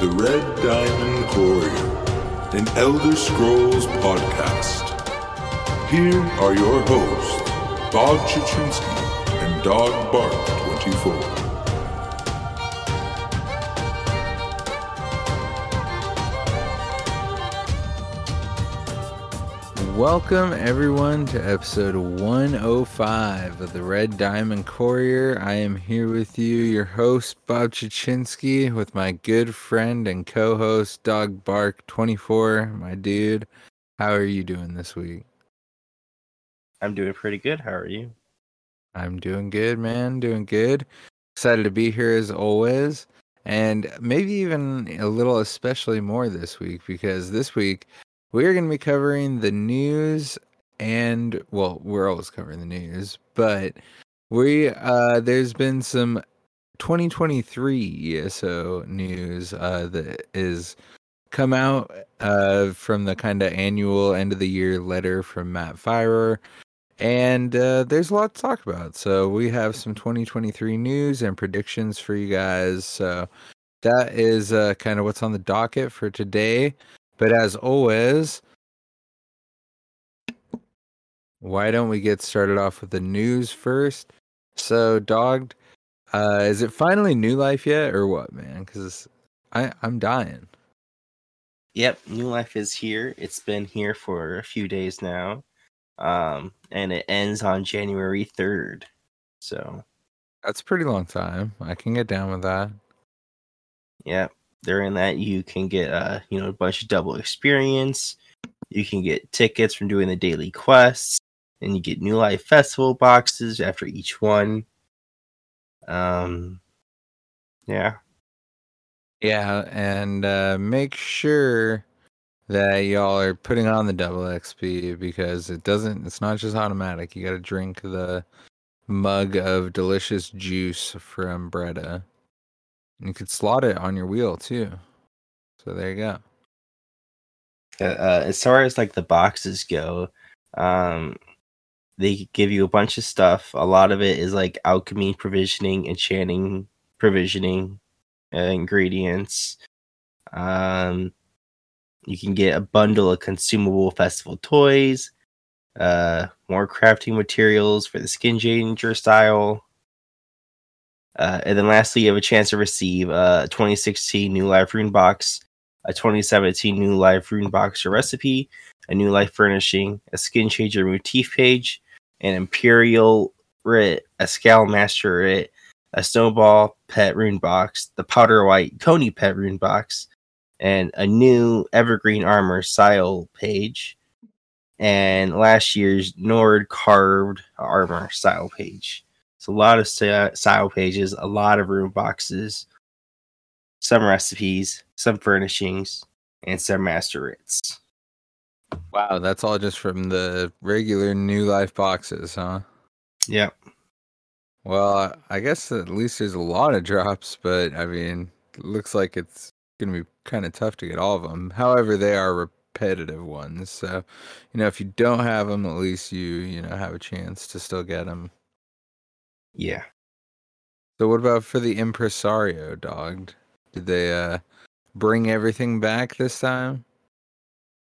The Red Diamond Courier, an Elder Scrolls podcast. Here are your hosts, Bob Chichinske and Dog Bark 24. Welcome, everyone, to episode 105 of the Red Diamond Courier. I am here with you, your host, Bob Chichinske, with my good friend and co host, Dog Bark24. My dude, how are you doing this week? I'm doing pretty good. How are you? I'm doing good, man. Doing good. Excited to be here as always. And maybe even a little especially more this week because this week we're going to be covering the news and well, we're always covering the news, but we uh there's been some 2023 ESO news uh that is come out uh from the kind of annual end of the year letter from Matt Firor and uh, there's a lot to talk about. So we have some 2023 news and predictions for you guys. So that is uh, kind of what's on the docket for today. But as always, why don't we get started off with the news first? So, dogged, uh, is it finally New Life yet, or what, man? Because I I'm dying. Yep, New Life is here. It's been here for a few days now, um, and it ends on January third. So that's a pretty long time. I can get down with that. Yep, during that you can get uh you know a bunch of double experience. You can get tickets from doing the daily quests and you get new life festival boxes after each one. Um yeah. Yeah and uh make sure that y'all are putting on the double xp because it doesn't it's not just automatic. You got to drink the mug of delicious juice from bretta you could slot it on your wheel too. So there you go. Uh, uh, as far as like the boxes go, um, they give you a bunch of stuff. A lot of it is like alchemy provisioning, enchanting provisioning, uh, ingredients. Um, you can get a bundle of consumable festival toys, uh, more crafting materials for the skin changer style, uh, and then lastly, you have a chance to receive a 2016 New Life Rune Box, a 2017 New Life Rune Box recipe, a New Life Furnishing, a Skin Changer motif page, an Imperial Writ, a Scowl Master Writ, a Snowball Pet Rune Box, the Powder White Coney Pet Rune Box, and a new Evergreen Armor Style page, and last year's Nord Carved Armor Style page. It's a lot of style pages, a lot of rune boxes, some recipes, some furnishings, and some master writs. Wow, that's all just from the regular new life boxes, huh? Yep. Well, I guess at least there's a lot of drops, but I mean, looks like it's going to be kind of tough to get all of them. However, they are repetitive ones, so you know if you don't have them, at least you you know have a chance to still get them. Yeah. So what about for the impresario dog? Did they uh bring everything back this time?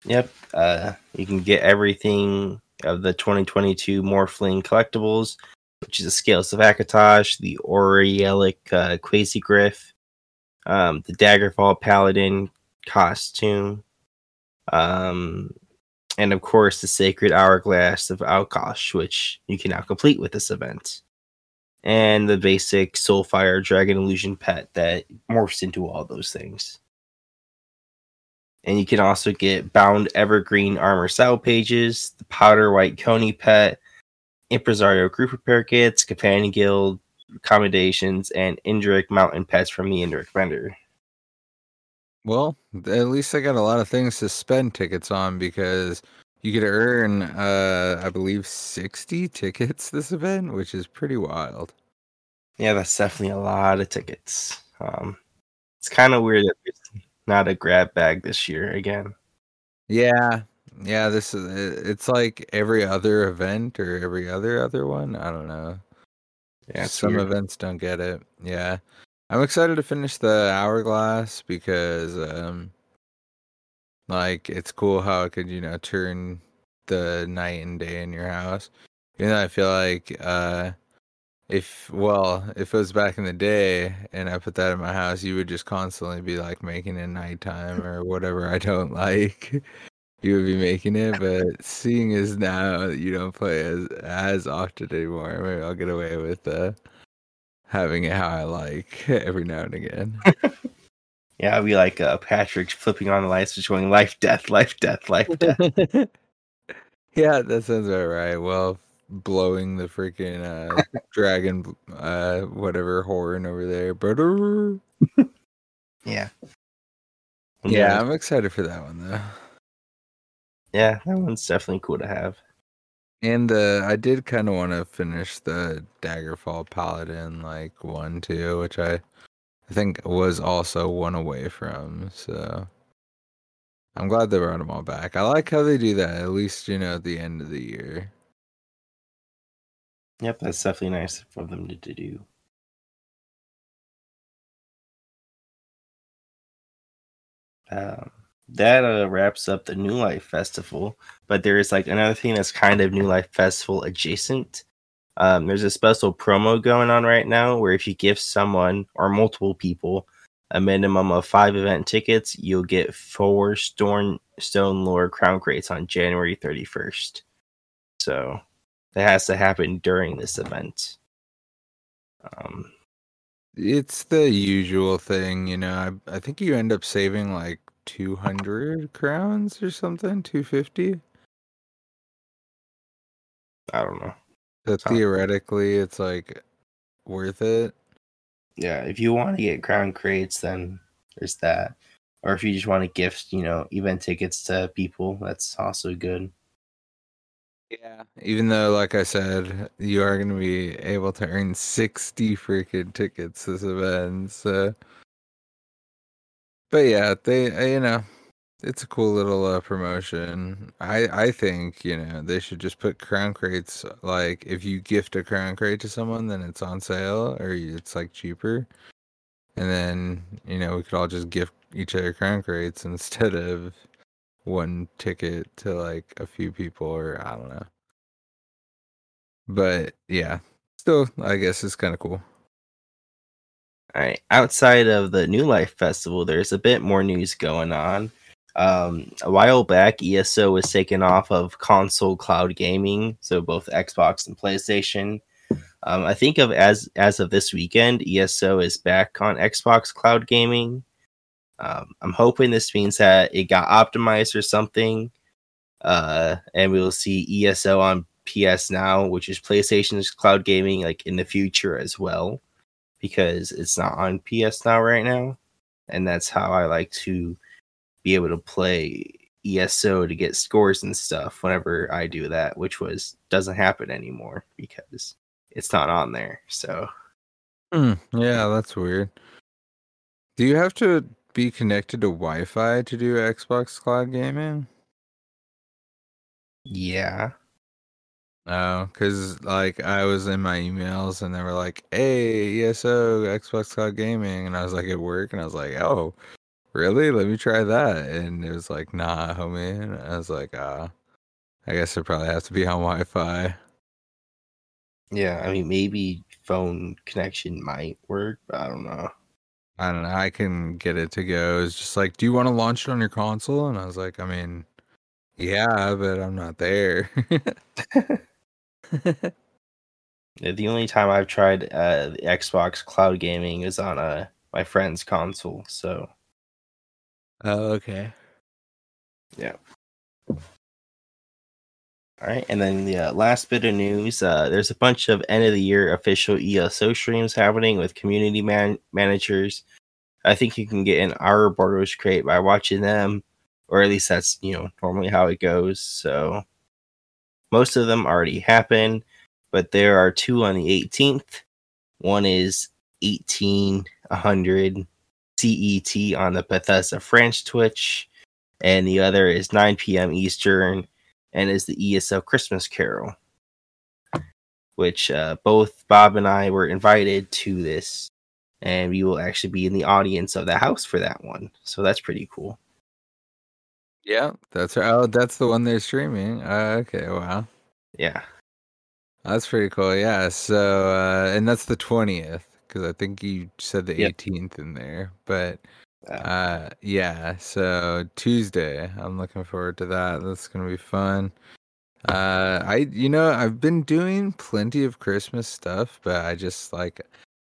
Yep. Uh you can get everything of the 2022 Morphling collectibles, which is the Scales of Akatosh, the Aurelic uh, Griff, um, the Daggerfall Paladin costume, um, and of course the Sacred Hourglass of Alkosh, which you can now complete with this event and the basic Soulfire Dragon Illusion pet that morphs into all those things. And you can also get bound evergreen armor style pages, the powder white coney pet, impresario group repair kits, companion guild accommodations, and Indrik mountain pets from the Indrik vendor. Well, at least I got a lot of things to spend tickets on because you could earn, uh, I believe, 60 tickets this event, which is pretty wild. Yeah, that's definitely a lot of tickets. Um, it's kind of weird that it's not a grab bag this year again. Yeah, yeah. This is it's like every other event or every other other one. I don't know. Yeah, some weird. events don't get it. Yeah. I'm excited to finish the hourglass because um like it's cool how it could, you know, turn the night and day in your house. You know, I feel like uh if well, if it was back in the day and I put that in my house, you would just constantly be like making it nighttime or whatever I don't like. You would be making it, but seeing as now you don't play as as often anymore, maybe I'll get away with uh having it how I like every now and again. Yeah, I'll be like uh, Patrick flipping on the lights, just going life, death, life, death, life, death. yeah, that sounds about right. Well, blowing the freaking uh, dragon, uh, whatever horn over there. Brother. yeah. Yeah, I'm excited for that one though. Yeah, that one's definitely cool to have. And uh, I did kind of want to finish the Daggerfall Paladin like one too, which I I think was also one away from. So I'm glad they brought them all back. I like how they do that. At least you know at the end of the year. Yep, that's definitely nice for them to, to do. Um, that uh, wraps up the New Life Festival. But there is like another thing that's kind of New Life Festival adjacent. Um, there's a special promo going on right now where if you give someone or multiple people a minimum of five event tickets, you'll get four Storm Stone Lore crown crates on January 31st. So that has to happen during this event. Um, it's the usual thing, you know. I, I think you end up saving like 200 crowns or something, 250. I don't know. So theoretically, it's like worth it. Yeah, if you want to get crown crates, then there's that. Or if you just want to gift, you know, event tickets to people, that's also good. Yeah. Even though, like I said, you are going to be able to earn 60 freaking tickets this event. So, but yeah, they, you know, it's a cool little uh, promotion. I I think you know they should just put crown crates. Like if you gift a crown crate to someone, then it's on sale or it's like cheaper. And then you know we could all just gift each other crown crates instead of one ticket to like a few people or I don't know. But yeah, still I guess it's kind of cool. All right. Outside of the New Life Festival, there's a bit more news going on. Um, a while back, ESO was taken off of console cloud gaming, so both Xbox and PlayStation. Um, I think of as as of this weekend, ESO is back on Xbox cloud gaming. Um, I'm hoping this means that it got optimized or something, uh, and we will see ESO on PS Now, which is PlayStation's cloud gaming, like in the future as well, because it's not on PS Now right now, and that's how I like to be able to play ESO to get scores and stuff whenever I do that, which was doesn't happen anymore because it's not on there. So mm, yeah, that's weird. Do you have to be connected to Wi-Fi to do Xbox Cloud gaming? Yeah. Oh, because like I was in my emails and they were like, "Hey, ESO Xbox Cloud Gaming," and I was like at work and I was like, "Oh, really? Let me try that. And it was like, nah, homie. And I was like, ah, I guess it probably has to be on Wi Fi. Yeah, I mean, maybe phone connection might work, but I don't know. I don't know. I can get it to go. It's just like, do you want to launch it on your console? And I was like, I mean, yeah, but I'm not there. the only time I've tried uh, the Xbox cloud gaming is on uh, my friend's console, so Oh, okay. Yeah. All right, and then the uh, last bit of news: uh, there's a bunch of end of the year official ESO streams happening with community man- managers. I think you can get an Ouroboros crate by watching them, or at least that's you know normally how it goes. So most of them already happen, but there are two on the 18th. One is 1800 CET on the Bethesda French Twitch, and the other is 9 p.m. Eastern and is the ESO Christmas Carol, which uh, both Bob and I were invited to this and we will actually be in the audience of the house for that one. So that's pretty cool. Yeah, that's right. Oh, that's the one they're streaming. Uh, okay, wow. Yeah. That's pretty cool. Yeah. So, uh, and that's the 20th because I think you said the Yep. 18th in there. But, Uh, yeah. So Tuesday, I'm looking forward to that. That's gonna be fun. Uh, I, you know, I've been doing plenty of Christmas stuff, but I just like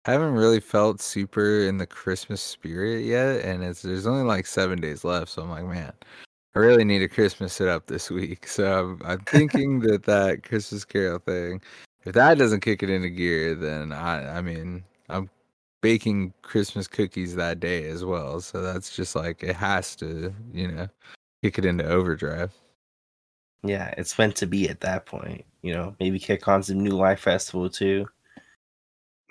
haven't really felt super in the Christmas spirit yet. And it's there's only like seven days left, so I'm like, man. I really need a Christmas sit up this week. So I'm, I'm thinking that that Christmas Carol thing, if that doesn't kick it into gear, then I, I mean, I'm baking Christmas cookies that day as well. So that's just like, it has to, you know, kick it into overdrive. yeah, it's meant to be at that point. You know, maybe kick on some New Life Festival too.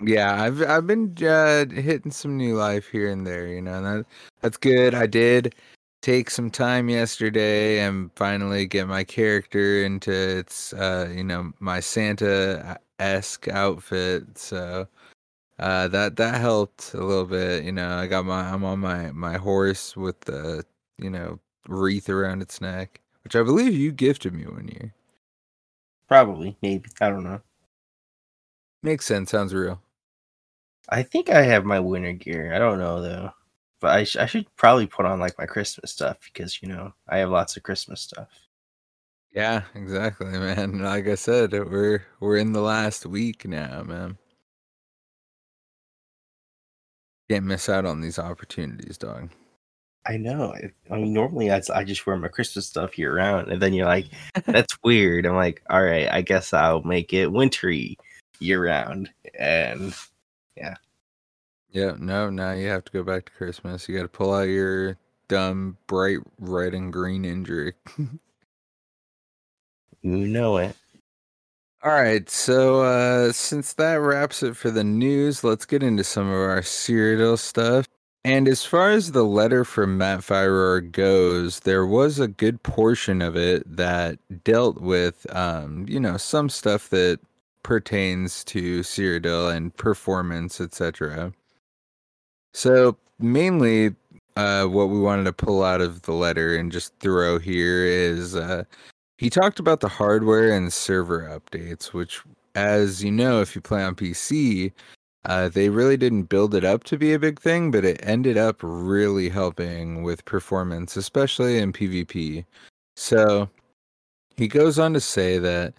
Yeah, I've I've been uh, hitting some new life here and there, you know, that that's good. I did take some time yesterday and finally get my character into its uh, you know, my Santa esque outfit. So uh that that helped a little bit, you know. I got my I'm on my my horse with the, you know, wreath around its neck, which I believe you gifted me one year. Probably, maybe. I don't know. Makes sense, sounds real. I think I have my winter gear. I don't know though. But I, sh- I should probably put on like my Christmas stuff because you know I have lots of Christmas stuff. Yeah, exactly, man. Like I said, we're we're in the last week now, man. Can't miss out on these opportunities, dog. I know. I, mean, normally I, I just wear my Christmas stuff year round, and then you're like, "That's weird." I'm like, "All right, I guess I'll make it wintry year round." And yeah, Yeah, no, now you have to go back to Christmas. You got to pull out your dumb bright red and green injury. you know it. All right, so uh, since that wraps it for the news, let's get into some of our Cyrodiil stuff. And as far as the letter from Matt Firor goes, there was a good portion of it that dealt with, um, you know, some stuff that pertains to Cyrodiil and performance, etc. So mainly, uh, what we wanted to pull out of the letter and just throw here is uh, he talked about the hardware and server updates, which, as you know, if you play on PC, uh, they really didn't build it up to be a big thing, but it ended up really helping with performance, especially in PvP. So he goes on to say that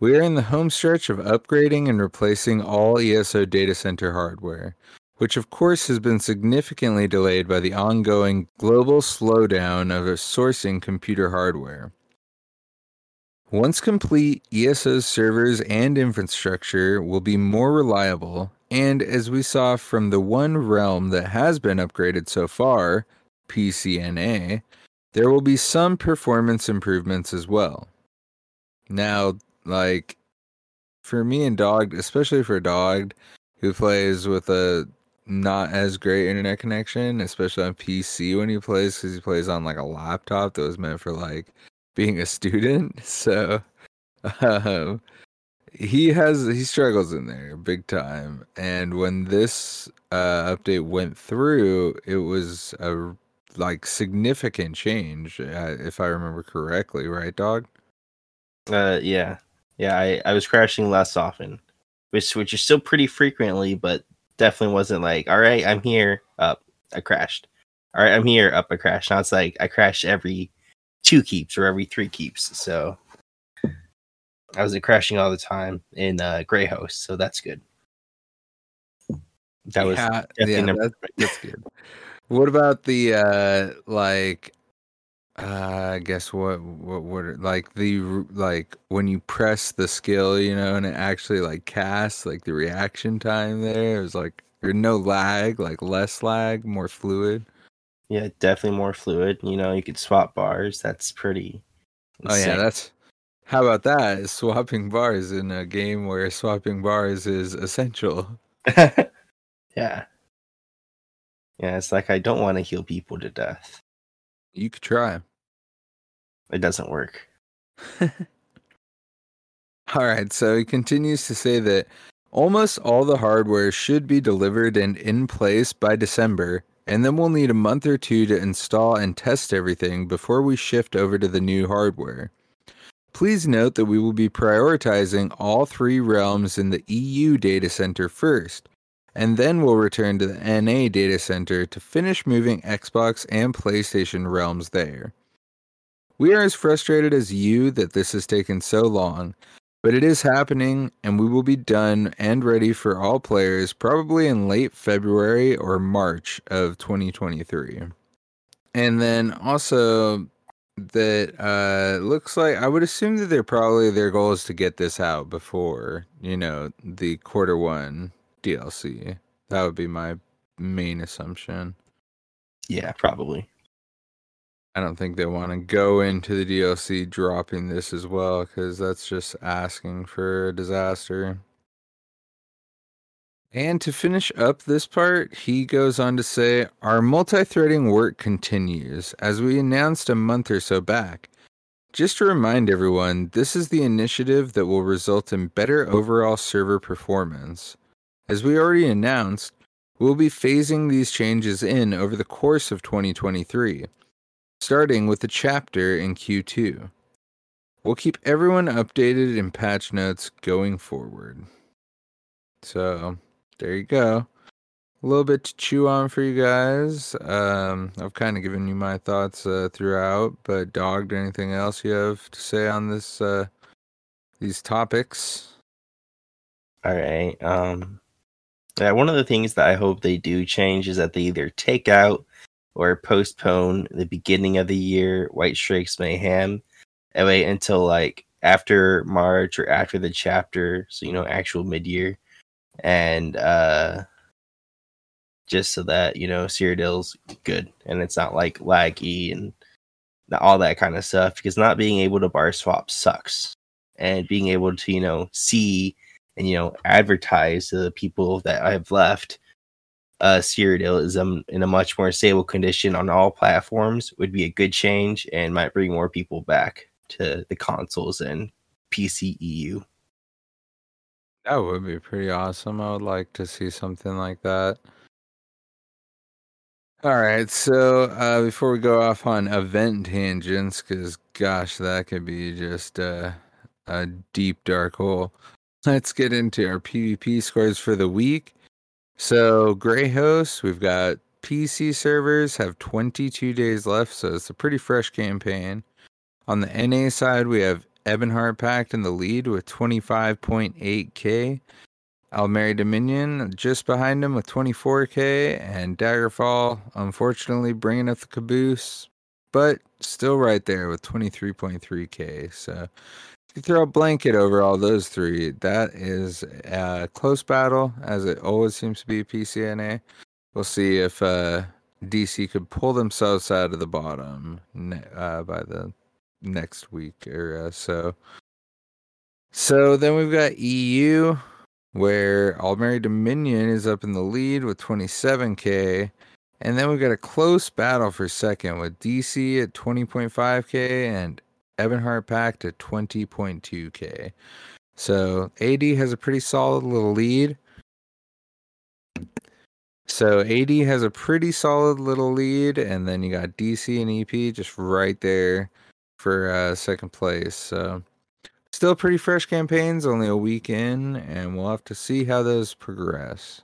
we are in the home stretch of upgrading and replacing all ESO data center hardware, which of course has been significantly delayed by the ongoing global slowdown of sourcing computer hardware. Once complete, ESO's servers and infrastructure will be more reliable, and as we saw from the one realm that has been upgraded so far, PCNA, there will be some performance improvements as well. Now, like for me and Dog, especially for Dog, who plays with a not as great internet connection, especially on PC when he plays, because he plays on like a laptop that was meant for like being a student. So um, he has he struggles in there big time. And when this uh, update went through, it was a like significant change, uh, if I remember correctly, right, dog? Uh, yeah, yeah. I, I was crashing less often, which which is still pretty frequently, but definitely wasn't like, all right, I'm here, up, I crashed. All right, I'm here, up, I crashed. Now it's like I crash every two keeps or every three keeps. So I was crashing all the time in uh, Grey Host, so that's good. That was yeah, yeah, number that- that's good. What about the uh like uh I guess what what what like the like when you press the skill, you know, and it actually like casts like the reaction time there is like there's no lag, like less lag, more fluid. Yeah, definitely more fluid. You know, you could swap bars. That's pretty. Oh yeah, that's how about that? Swapping bars in a game where swapping bars is essential. yeah. Yeah, it's like I don't want to heal people to death. You could try. It doesn't work. All right, so he continues to say that Almost all the hardware should be delivered and in place by December, and then we'll need a month or two to install and test everything before we shift over to the new hardware. Please note that we will be prioritizing all three realms in the EU data center first, and then we'll return to the NA data center to finish moving Xbox and PlayStation realms there. We are as frustrated as you that this has taken so long, but it is happening and we will be done and ready for all players probably in late February or March of 2023. And then also that uh looks like I would assume that they're probably their goal is to get this out before, you know, the quarter 1 DLC. That would be my main assumption. Yeah, probably. I don't think they want to go into the DLC dropping this as well because that's just asking for a disaster. And to finish up this part, he goes on to say Our multi threading work continues, as we announced a month or so back. Just to remind everyone, this is the initiative that will result in better overall server performance. As we already announced, we'll be phasing these changes in over the course of 2023, starting with the chapter in Q2. We'll keep everyone updated in patch notes going forward. So, there you go. A little bit to chew on for you guys. Um, I've kind of given you my thoughts uh, throughout, but dogged anything else you have to say on this uh, these topics? All right. Um, yeah, one of the things that I hope they do change is that they either take out or postpone the beginning of the year Whitestrake's Mayhem and wait until like after March or after the chapter, so you know, actual mid year. And uh just so that, you know, Cyrodiil's good and it's not like laggy and all that kind of stuff because not being able to bar swap sucks. And being able to, you know, see and you know advertise to the people that I've left uh Cyrodiil is um, in a much more stable condition on all platforms would be a good change and might bring more people back to the consoles and PC EU. That would be pretty awesome. I would like to see something like that. All right, so uh, before we go off on event tangents, because gosh, that could be just a deep dark hole. Let's get into our PvP scores for the week. So, Grey Host, we've got PC servers have 22 days left, so it's a pretty fresh campaign. On the NA side, we have Ebonheart Pact in the lead with 25.8k. Aldmeri Dominion just behind him with 24k, and Daggerfall, unfortunately, bringing up the caboose, but still right there with 23.3k. So you throw a blanket over all those three, that is a close battle, as it always seems to be PCNA. We'll see if uh, DC could pull themselves out of the bottom uh, by the next week or uh, so. So then we've got EU, where Aldmeri Dominion is up in the lead with 27k. And then we've got a close battle for second with DC at 20.5k and Ebonheart Pact at 20.2k. So AD has a pretty solid little lead. So AD has a pretty solid little lead, and then you got DC and EP just right there for uh, second place. So still pretty fresh campaigns, only a week in, and we'll have to see how those progress.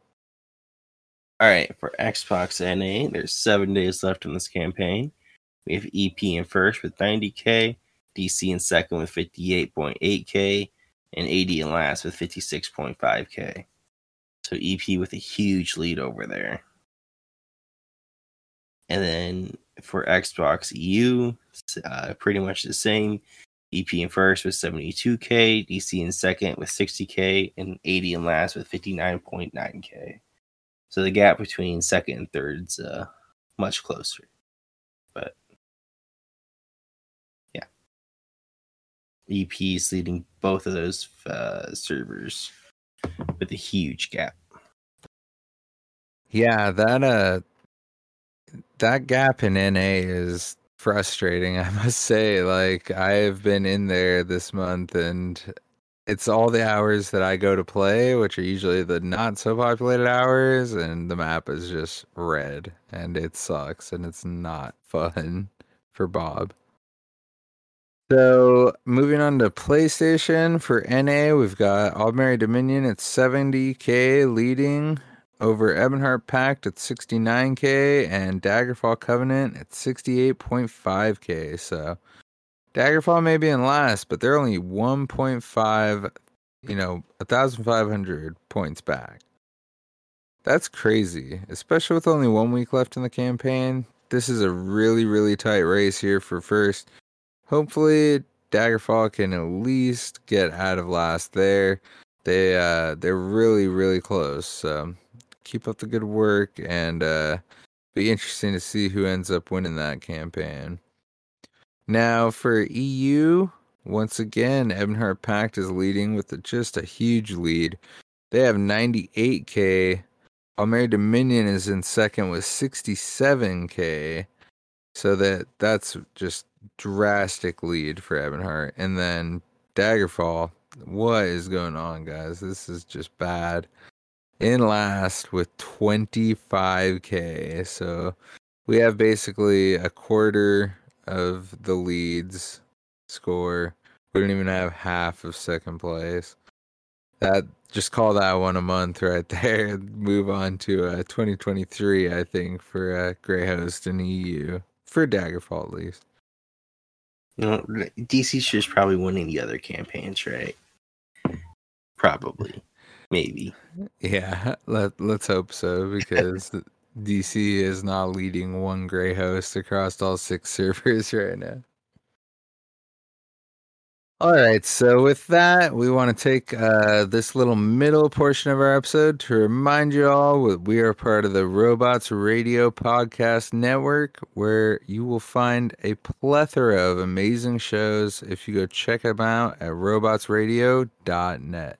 All right, for Xbox NA, there's seven days left in this campaign. We have EP in first with 90k, DC in second with 58.8K, and AD in last with 56.5K. So EP with a huge lead over there. And then for Xbox EU, uh, pretty much the same. EP in first with 72K, DC in second with 60K, and AD in last with 59.9K. So the gap between second and third's uh, much closer. But EPs leading both of those uh, servers with a huge gap. Yeah, that uh that gap in NA is frustrating, I must say. Like I've been in there this month and it's all the hours that I go to play, which are usually the not so populated hours, and the map is just red and it sucks and it's not fun for Bob. So moving on to PlayStation for NA, we've got Aldmeri Dominion at 70k leading over Ebonheart Pact at 69k and Daggerfall Covenant at 68.5k. So Daggerfall may be in last, but they're only 1.5, you know, 1,500 points back. That's crazy, especially with only one week left in the campaign. This is a really, really tight race here for first. Hopefully, Daggerfall can at least get out of last there. They uh they're really, really close. So keep up the good work and uh be interesting to see who ends up winning that campaign. Now for EU, once again, Ebonheart Pact is leading with just a huge lead. They have 98k. Aldmeri Dominion is in second with 67k. So that that's just drastic lead for Ebonheart. And then Daggerfall, what is going on, guys? This is just bad. In last with 25k. So we have basically a quarter of the leads score. We don't even have half of second place. That just call that one a month right there. Move on to uh, 2023, I think, for uh, Greyhost and EU for Daggerfall at least. You know, DC's just probably winning the other campaigns, right? Probably, maybe. Yeah, let let's hope so because DC is not leading one gray host across all six servers right now. All right, so with that, we want to take uh, this little middle portion of our episode to remind you all that we are part of the Robots Radio Podcast Network, where you will find a plethora of amazing shows if you go check them out at robotsradio.net.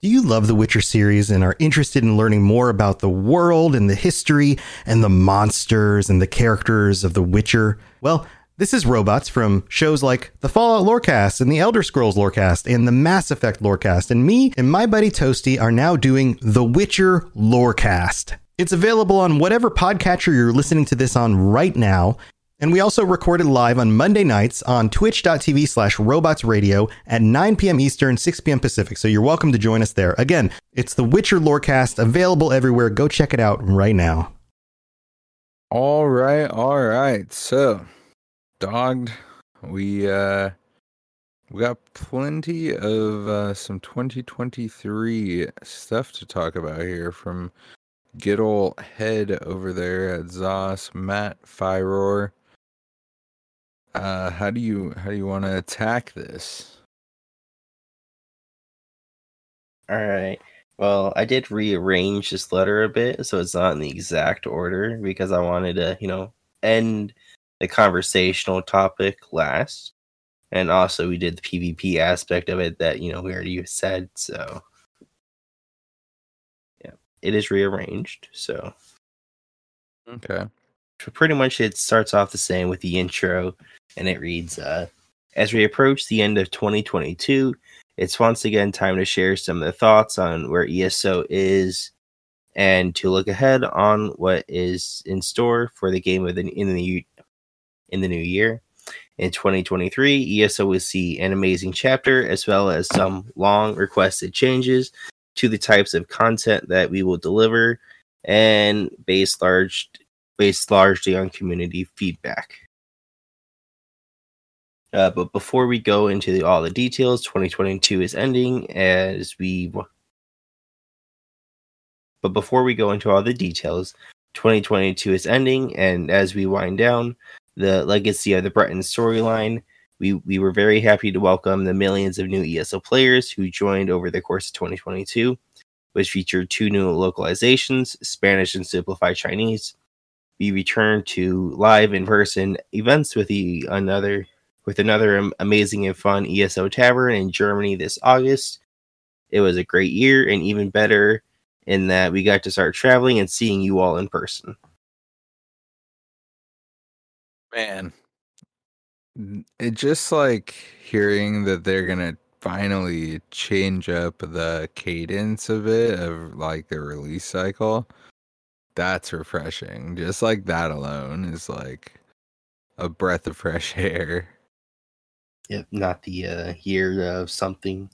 Do you love the Witcher series and are interested in learning more about the world and the history and the monsters and the characters of The Witcher? Well, this is Robots from shows like the Fallout Lorecast and the Elder Scrolls Lorecast and the Mass Effect Lorecast. And me and my buddy Toasty are now doing the Witcher Lorecast. It's available on whatever podcatcher you're listening to this on right now. And we also recorded live on Monday nights on twitch.tv slash robots radio at 9 p.m. Eastern, 6 p.m. Pacific. So you're welcome to join us there. Again, it's the Witcher Lorecast available everywhere. Go check it out right now. All right, all right. So, dogged, we uh we got plenty of uh some 2023 stuff to talk about here from good old head over there at Zos, Matt Firor. Uh, how do you how do you want to attack this? All right. Well, I did rearrange this letter a bit so it's not in the exact order because I wanted to, you know, end the conversational topic last. And also, we did the PvP aspect of it that, you know, we already said. So, yeah, it is rearranged. So, Okay. so pretty much it starts off the same with the intro and it reads uh, as we approach the end of 2022 it's once again time to share some of the thoughts on where eso is and to look ahead on what is in store for the game the, in the in the new year in 2023 eso will see an amazing chapter as well as some long requested changes to the types of content that we will deliver and based large based largely on community feedback uh, but before we go into the, all the details, 2022 is ending as we. But before we go into all the details, 2022 is ending, and as we wind down the legacy of the Breton storyline, we, we were very happy to welcome the millions of new ESO players who joined over the course of 2022, which featured two new localizations Spanish and Simplified Chinese. We returned to live in person events with the another with another amazing and fun ESO Tavern in Germany this August. It was a great year and even better in that we got to start traveling and seeing you all in person. Man, it just like hearing that they're gonna finally change up the cadence of it of like the release cycle that's refreshing just like that alone is like a breath of fresh air. If not the uh, year of something.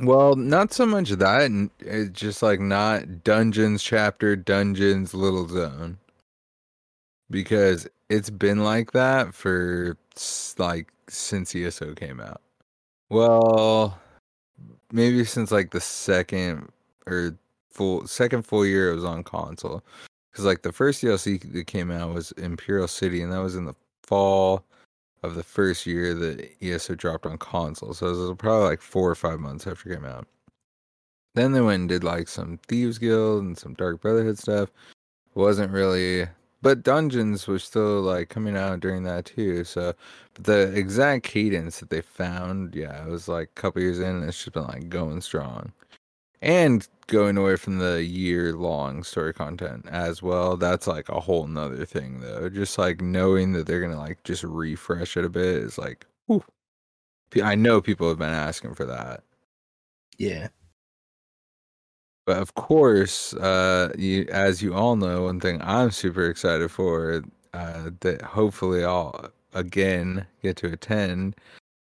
well not so much that and it's just like not dungeons chapter dungeons little zone because it's been like that for like since ESO came out. Well, maybe since like the second or full second full year it was on console. Because like the first DLC that came out was Imperial City, and that was in the fall of the first year that ESO dropped on console. So it was probably like four or five months after it came out. Then they went and did like some Thieves Guild and some Dark Brotherhood stuff. Wasn't really but Dungeons was still like coming out during that too. So, the exact cadence that they found, yeah, it was like a couple years in, and it's just been like going strong, and going away from the year long story content as well. That's like a whole nother thing though. Just like knowing that they're gonna like just refresh it a bit is like, whew. I know people have been asking for that. Yeah. But of course, uh, you, as you all know, one thing I'm super excited for uh, that hopefully I'll again get to attend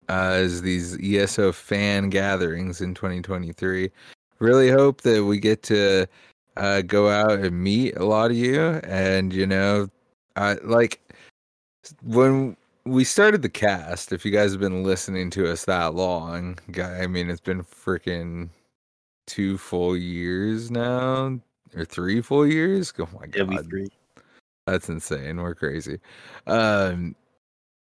uh, is these ESO fan gatherings in 2023. Really hope that we get to uh, go out and meet a lot of you, and you know, I like when we started the cast. If you guys have been listening to us that long, I mean, it's been freaking two full years now or three full years? Oh my god. W3. that's insane. We're crazy. Um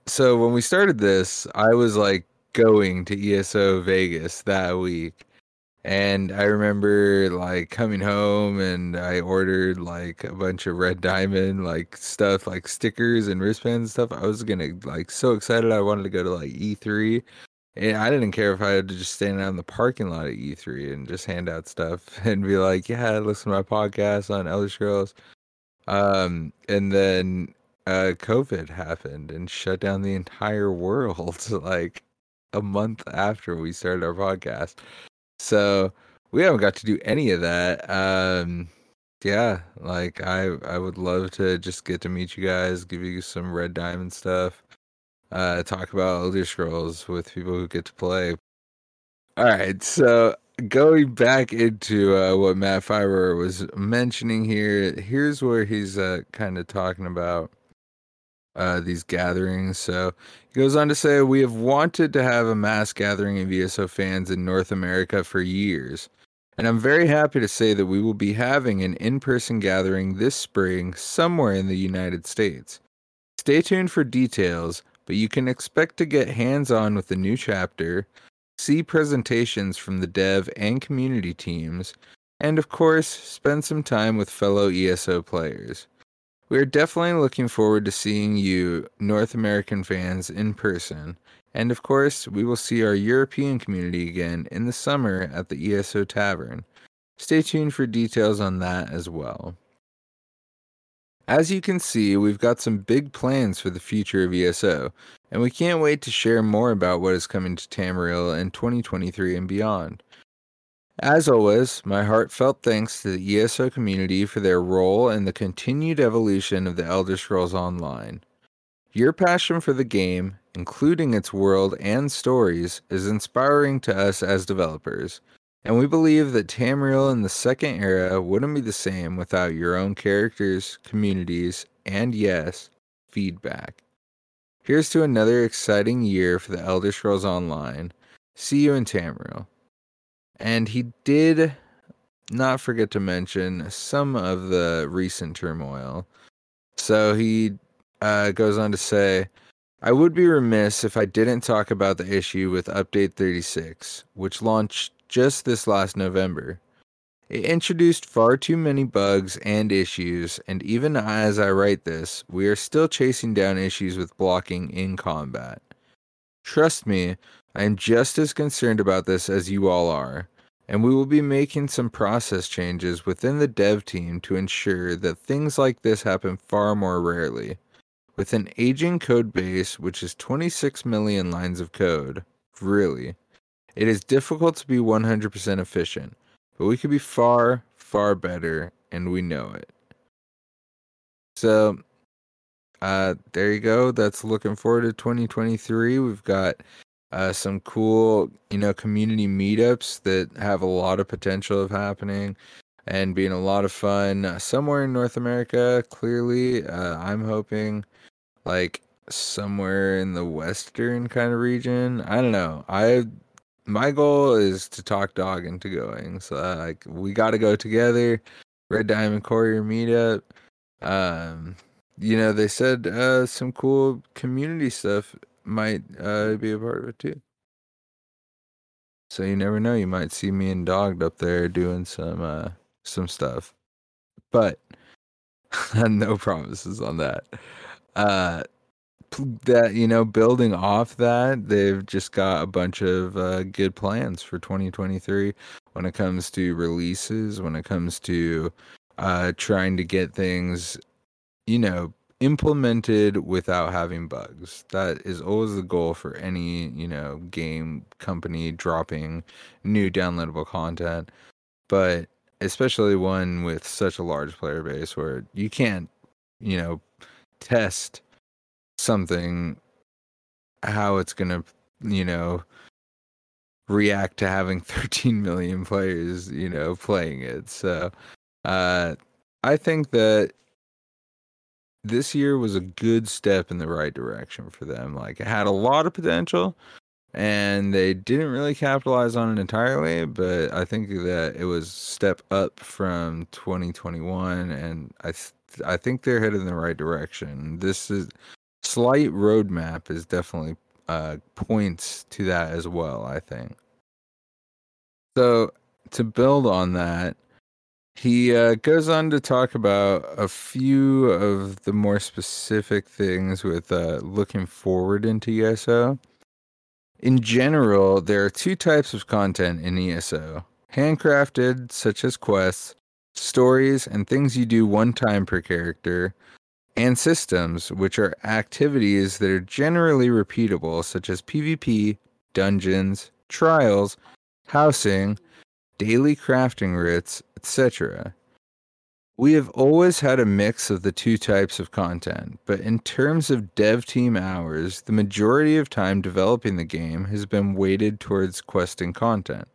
so when we started this i was like going to eso vegas that week and i remember like coming home and i ordered like a bunch of red diamond like stuff like stickers and wristbands and stuff. I was gonna like so excited i wanted to go to like e3 and I didn't care if I had to just stand out in the parking lot at E3 and just hand out stuff and be like, "Yeah, listen to my podcast on Elder Scrolls." Um, and then uh, COVID happened and shut down the entire world like a month after we started our podcast. So we haven't got to do any of that. Um, yeah, like I I would love to just get to meet you guys, give you some red diamond stuff uh, talk about Elder Scrolls with people who get to play. All right, so going back into uh, what Matt Firor was mentioning here, here's where he's uh, kind of talking about uh, these gatherings. So he goes on to say, We have wanted to have a mass gathering of ESO fans in North America for years. And I'm very happy to say that we will be having an in person gathering this spring somewhere in the United States. Stay tuned for details, but you can expect to get hands on with the new chapter, see presentations from the dev and community teams, and of course, spend some time with fellow ESO players. We are definitely looking forward to seeing you, North American fans, in person. And of course, we will see our European community again in the summer at the ESO Tavern. Stay tuned for details on that as well. As you can see, we've got some big plans for the future of ESO, and we can't wait to share more about what is coming to Tamriel in 2023 and beyond. As always, my heartfelt thanks to the ESO community for their role in the continued evolution of the Elder Scrolls Online. Your passion for the game, including its world and stories, is inspiring to us as developers, and we believe that Tamriel in the second era wouldn't be the same without your own characters, communities, and yes, feedback. Here's to another exciting year for the Elder Scrolls Online. See you in Tamriel. And he did not forget to mention some of the recent turmoil. So he uh, goes on to say, I would be remiss if I didn't talk about the issue with Update 36, which launched just this last November. It introduced far too many bugs and issues, and even as I write this, we are still chasing down issues with blocking in combat. Trust me, I am just as concerned about this as you all are, and we will be making some process changes within the dev team to ensure that things like this happen far more rarely. With an aging code base, which is 26 million lines of code, really. It is difficult to be 100% efficient, but we could be far, far better, and we know it. So, uh, there you go. That's looking forward to 2023. We've got uh, some cool, you know, community meetups that have a lot of potential of happening and being a lot of fun uh, somewhere in North America. Clearly, uh, I'm hoping like somewhere in the western kind of region. I don't know. I my goal is to talk dog into going. So uh, like we got to go together. Red Diamond Courier meetup. Um, you know they said uh, some cool community stuff might uh, be a part of it too. So you never know. You might see me and Dogged up there doing some uh, some stuff, but no promises on that. Uh, that you know building off that they've just got a bunch of uh, good plans for 2023 when it comes to releases when it comes to uh, trying to get things you know implemented without having bugs. That is always the goal for any you know game company dropping new downloadable content. But especially one with such a large player base where you can't you know test something how it's going to you know react to having 13 million players you know playing it. So uh i think that this year was a good step in the right direction for them. Like it had a lot of potential and they didn't really capitalize on it entirely but i think that it was step up from 2021 and i th- i think they're headed in the right direction. This is slight roadmap is definitely uh, points to that as well. I think. So to build on that, he uh, goes on to talk about a few of the more specific things with uh, looking forward into ESO. In general, there are two types of content in ESO handcrafted, such as quests, stories, and things you do one time per character, and systems, which are activities that are generally repeatable, such as PvP, dungeons, trials, housing, daily crafting writs, etc. We have always had a mix of the two types of content, but in terms of dev team hours, the majority of time developing the game has been weighted towards questing content.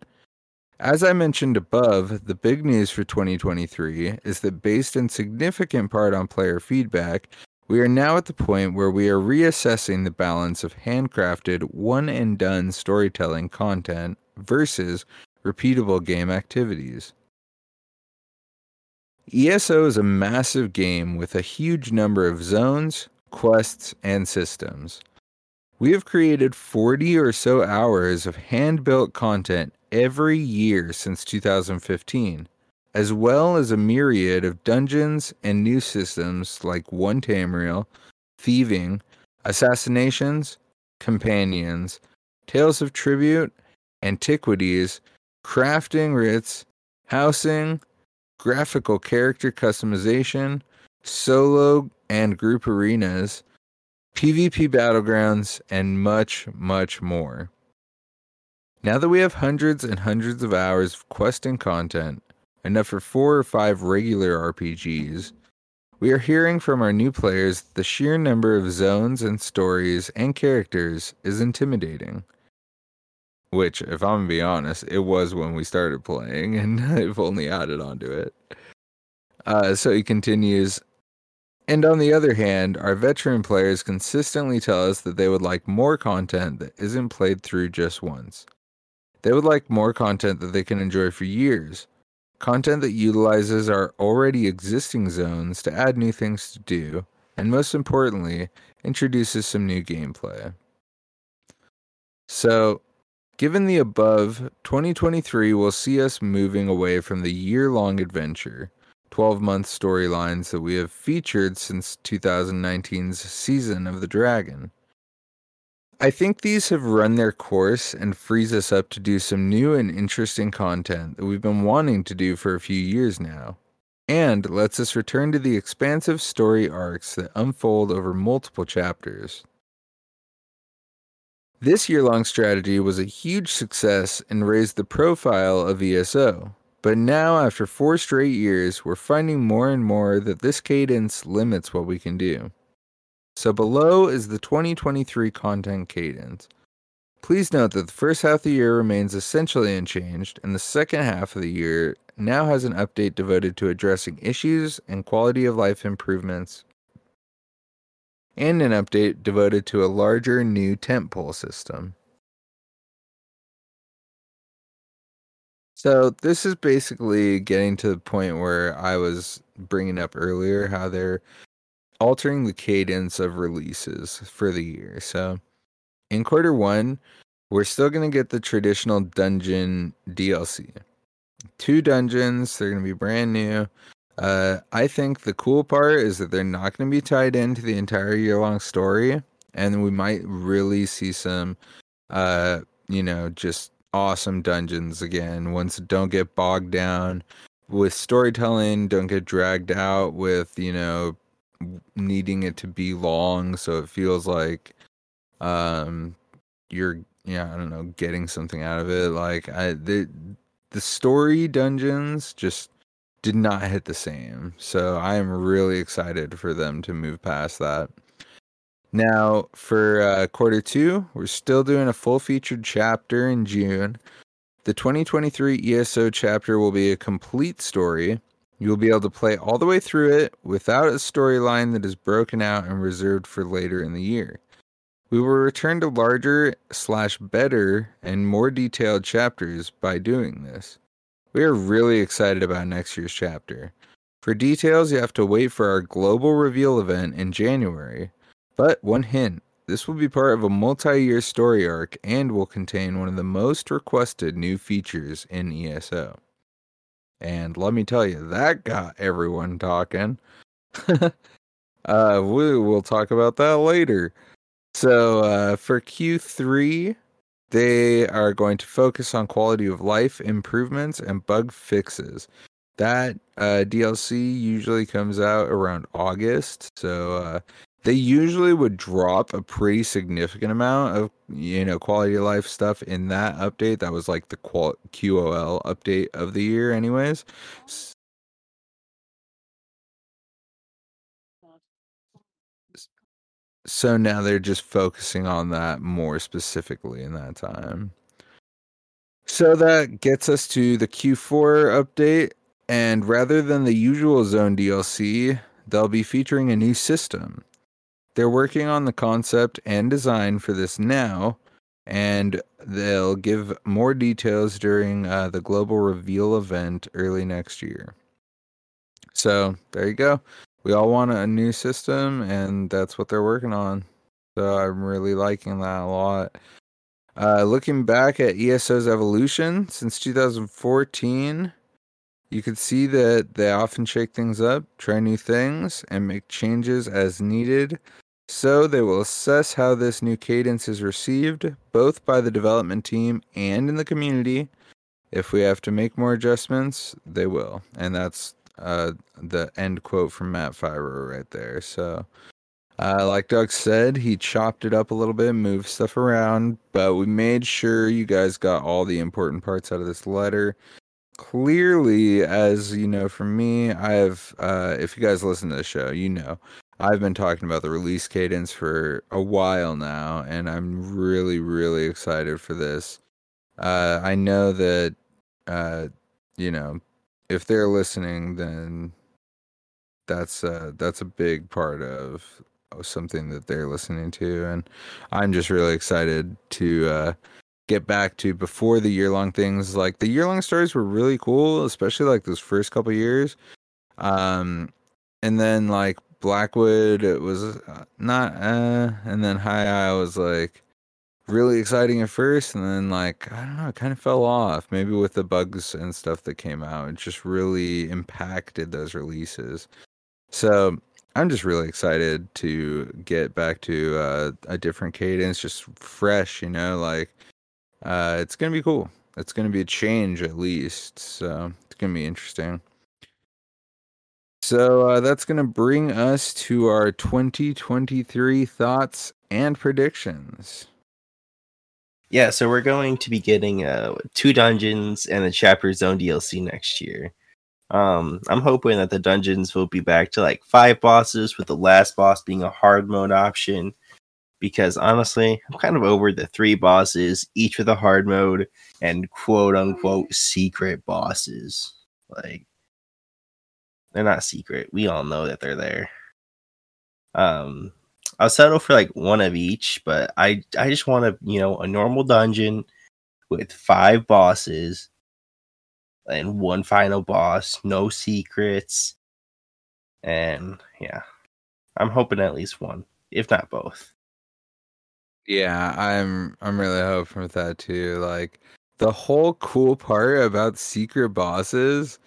As I mentioned above, the big news for 2023 is that based in significant part on player feedback, we are now at the point where we are reassessing the balance of handcrafted, one and done storytelling content versus repeatable game activities. ESO is a massive game with a huge number of zones, quests, and systems. We have created 40 or so hours of hand built content every year since 2015, as well as a myriad of dungeons and new systems like One Tamriel, Thieving, Assassinations, Companions, Tales of Tribute, Antiquities, Crafting Writs, Housing, Graphical Character Customization, Solo and Group Arenas, PvP Battlegrounds, and much, much more. Now that we have hundreds and hundreds of hours of questing content, enough for four or five regular RPGs, we are hearing from our new players that the sheer number of zones and stories and characters is intimidating. Which, if I'm gonna be honest, it was when we started playing, and I've only added onto it. Uh, so he continues. And on the other hand, our veteran players consistently tell us that they would like more content that isn't played through just once. They would like more content that they can enjoy for years. Content that utilizes our already existing zones to add new things to do, and most importantly, introduces some new gameplay. So, given the above, 2023 will see us moving away from the year long adventure, 12 month storylines that we have featured since 2019's Season of the Dragon. I think these have run their course and frees us up to do some new and interesting content that we've been wanting to do for a few years now, and lets us return to the expansive story arcs that unfold over multiple chapters. This year long strategy was a huge success and raised the profile of ESO. But now, after four straight years, we're finding more and more that this cadence limits what we can do. So, below is the 2023 content cadence. Please note that the first half of the year remains essentially unchanged, and the second half of the year now has an update devoted to addressing issues and quality of life improvements, and an update devoted to a larger new tentpole system. So this is basically getting to the point where I was bringing up earlier how they're altering the cadence of releases for the year. So in quarter one, we're still going to get the traditional dungeon DLC. Two dungeons, they're going to be brand new. Uh, I think the cool part is that they're not going to be tied into the entire year long story, and we might really see some, uh, you know, just awesome dungeons again. Ones that don't get bogged down with storytelling, don't get dragged out with you know needing it to be long, so it feels like um you're yeah I don't know getting something out of it. Like I the the story dungeons just did not hit the same. So I am really excited for them to move past that. Now, for uh, quarter two, we're still doing a full featured chapter in June. The 2023 ESO chapter will be a complete story. You will be able to play all the way through it without a storyline that is broken out and reserved for later in the year. We will return to larger slash better and more detailed chapters by doing this. We are really excited about next year's chapter. For details, you have to wait for our global reveal event in January. But one hint this will be part of a multi year story arc and will contain one of the most requested new features in ESO. And let me tell you, that got everyone talking. uh, we will talk about that later. So, uh, for Q3, they are going to focus on quality of life improvements and bug fixes. That uh, DLC usually comes out around August, so uh, they usually would drop a pretty significant amount of you know quality of life stuff in that update. That was like the qual- QOL update of the year, anyways. so now they're just focusing on that more specifically in that time. So that gets us to the Q4 update, and rather than the usual zone DLC, they'll be featuring a new system. They're working on the concept and design for this now, and they'll give more details during uh, the global reveal event early next year. So there you go we all want a new system, and that's what they're working on. So I'm really liking that a lot. Uh, looking back at ESO's evolution since 2014, you can see that they often shake things up, try new things, and make changes as needed. So they will assess how this new cadence is received, both by the development team and in the community. If we have to make more adjustments, they will. And that's uh, the end quote from Matt Firor right there. So, uh, like Doug said, he chopped it up a little bit, moved stuff around, but we made sure you guys got all the important parts out of this letter. Clearly, as you know from me, I have, uh, if you guys listen to the show, you know, I've been talking about the release cadence for a while now, and I'm really, really excited for this. Uh, I know that, uh, you know, if they're listening, then that's uh, that's a big part of, of something that they're listening to, and I'm just really excited to uh, get back to before the year long things. Like the year long stories were really cool, especially like those first couple years. Um, and then like Blackwood, it was uh, not, uh, and then High Isle was like really exciting at first and then like i don't know it kind of fell off maybe with the bugs and stuff that came out it just really impacted those releases. So i'm just really excited to get back to uh, a different cadence just fresh you know like uh, it's gonna be cool. It's gonna be a change at least so it's gonna be interesting so uh, that's going to bring us to our 2023 thoughts and predictions. Yeah, so we're going to be getting uh two dungeons and the chapter zone DLC next year. Um, I'm hoping that the dungeons will be back to like five bosses, with the last boss being a hard mode option. Because honestly, I'm kind of over the three bosses, each with a hard mode and quote unquote secret bosses. Like they're not secret. We all know that they're there. Um, I'll settle for like one of each, but I I just want to you know a normal dungeon with five bosses and one final boss, no secrets, and yeah, I'm hoping at least one, if not both. Yeah, I'm I'm really hoping for that too. Like the whole cool part about secret bosses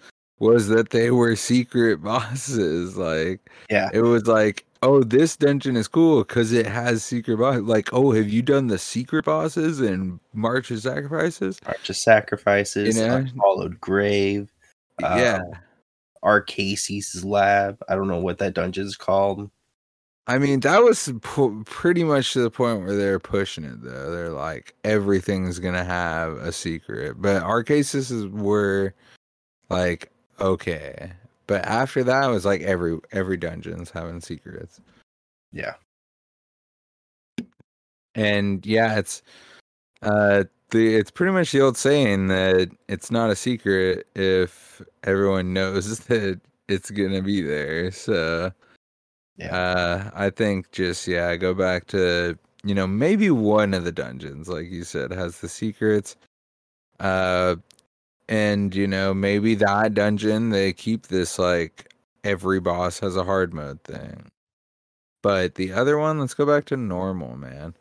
was that they were secret bosses. Like Yeah, it was like, oh, this dungeon is cool because it has secret boss. Like, oh, have you done the secret bosses in March of Sacrifices? March of Sacrifices, You know? Unhallowed Grave, Uh, yeah, Arcasis Lab. I don't know what that dungeon is called. I mean that was p- pretty much to the point where they're pushing it though. They're like everything's gonna have a secret, but our cases were like okay, but after that it was like every every dungeon's having secrets. Yeah, And yeah, it's uh the it's pretty much the old saying that it's not a secret if everyone knows that it's gonna be there. So yeah, uh I think just yeah, go back to you know, maybe one of the dungeons, like you said, has the secrets. Uh and you know, maybe that dungeon they keep this like every boss has a hard mode thing. But the other one, let's go back to normal, man.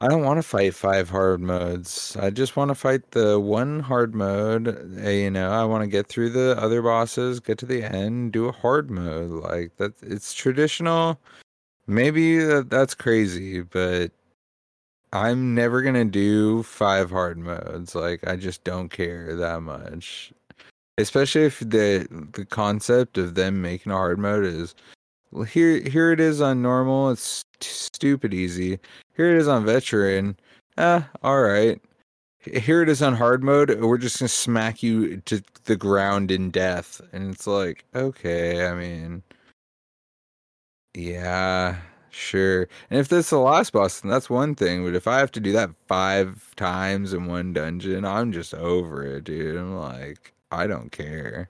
I don't want to fight five hard modes. I just want to fight the one hard mode. uh, You know, I want to get through the other bosses, get to the end, do a hard mode. Like that, it's traditional. Maybe that, that's crazy, but I'm never gonna do five hard modes. Like I just don't care that much. Especially if the the concept of them making a hard mode is well, here here it is on normal. It's st- stupid easy. Here it is on veteran. Ah, all right. Here it is on hard mode. We're just gonna smack you to the ground in death, and it's like, okay. I mean, yeah, sure. And if that's the last boss, then that's one thing. But if I have to do that five times in one dungeon, I'm just over it, dude. I'm like, I don't care.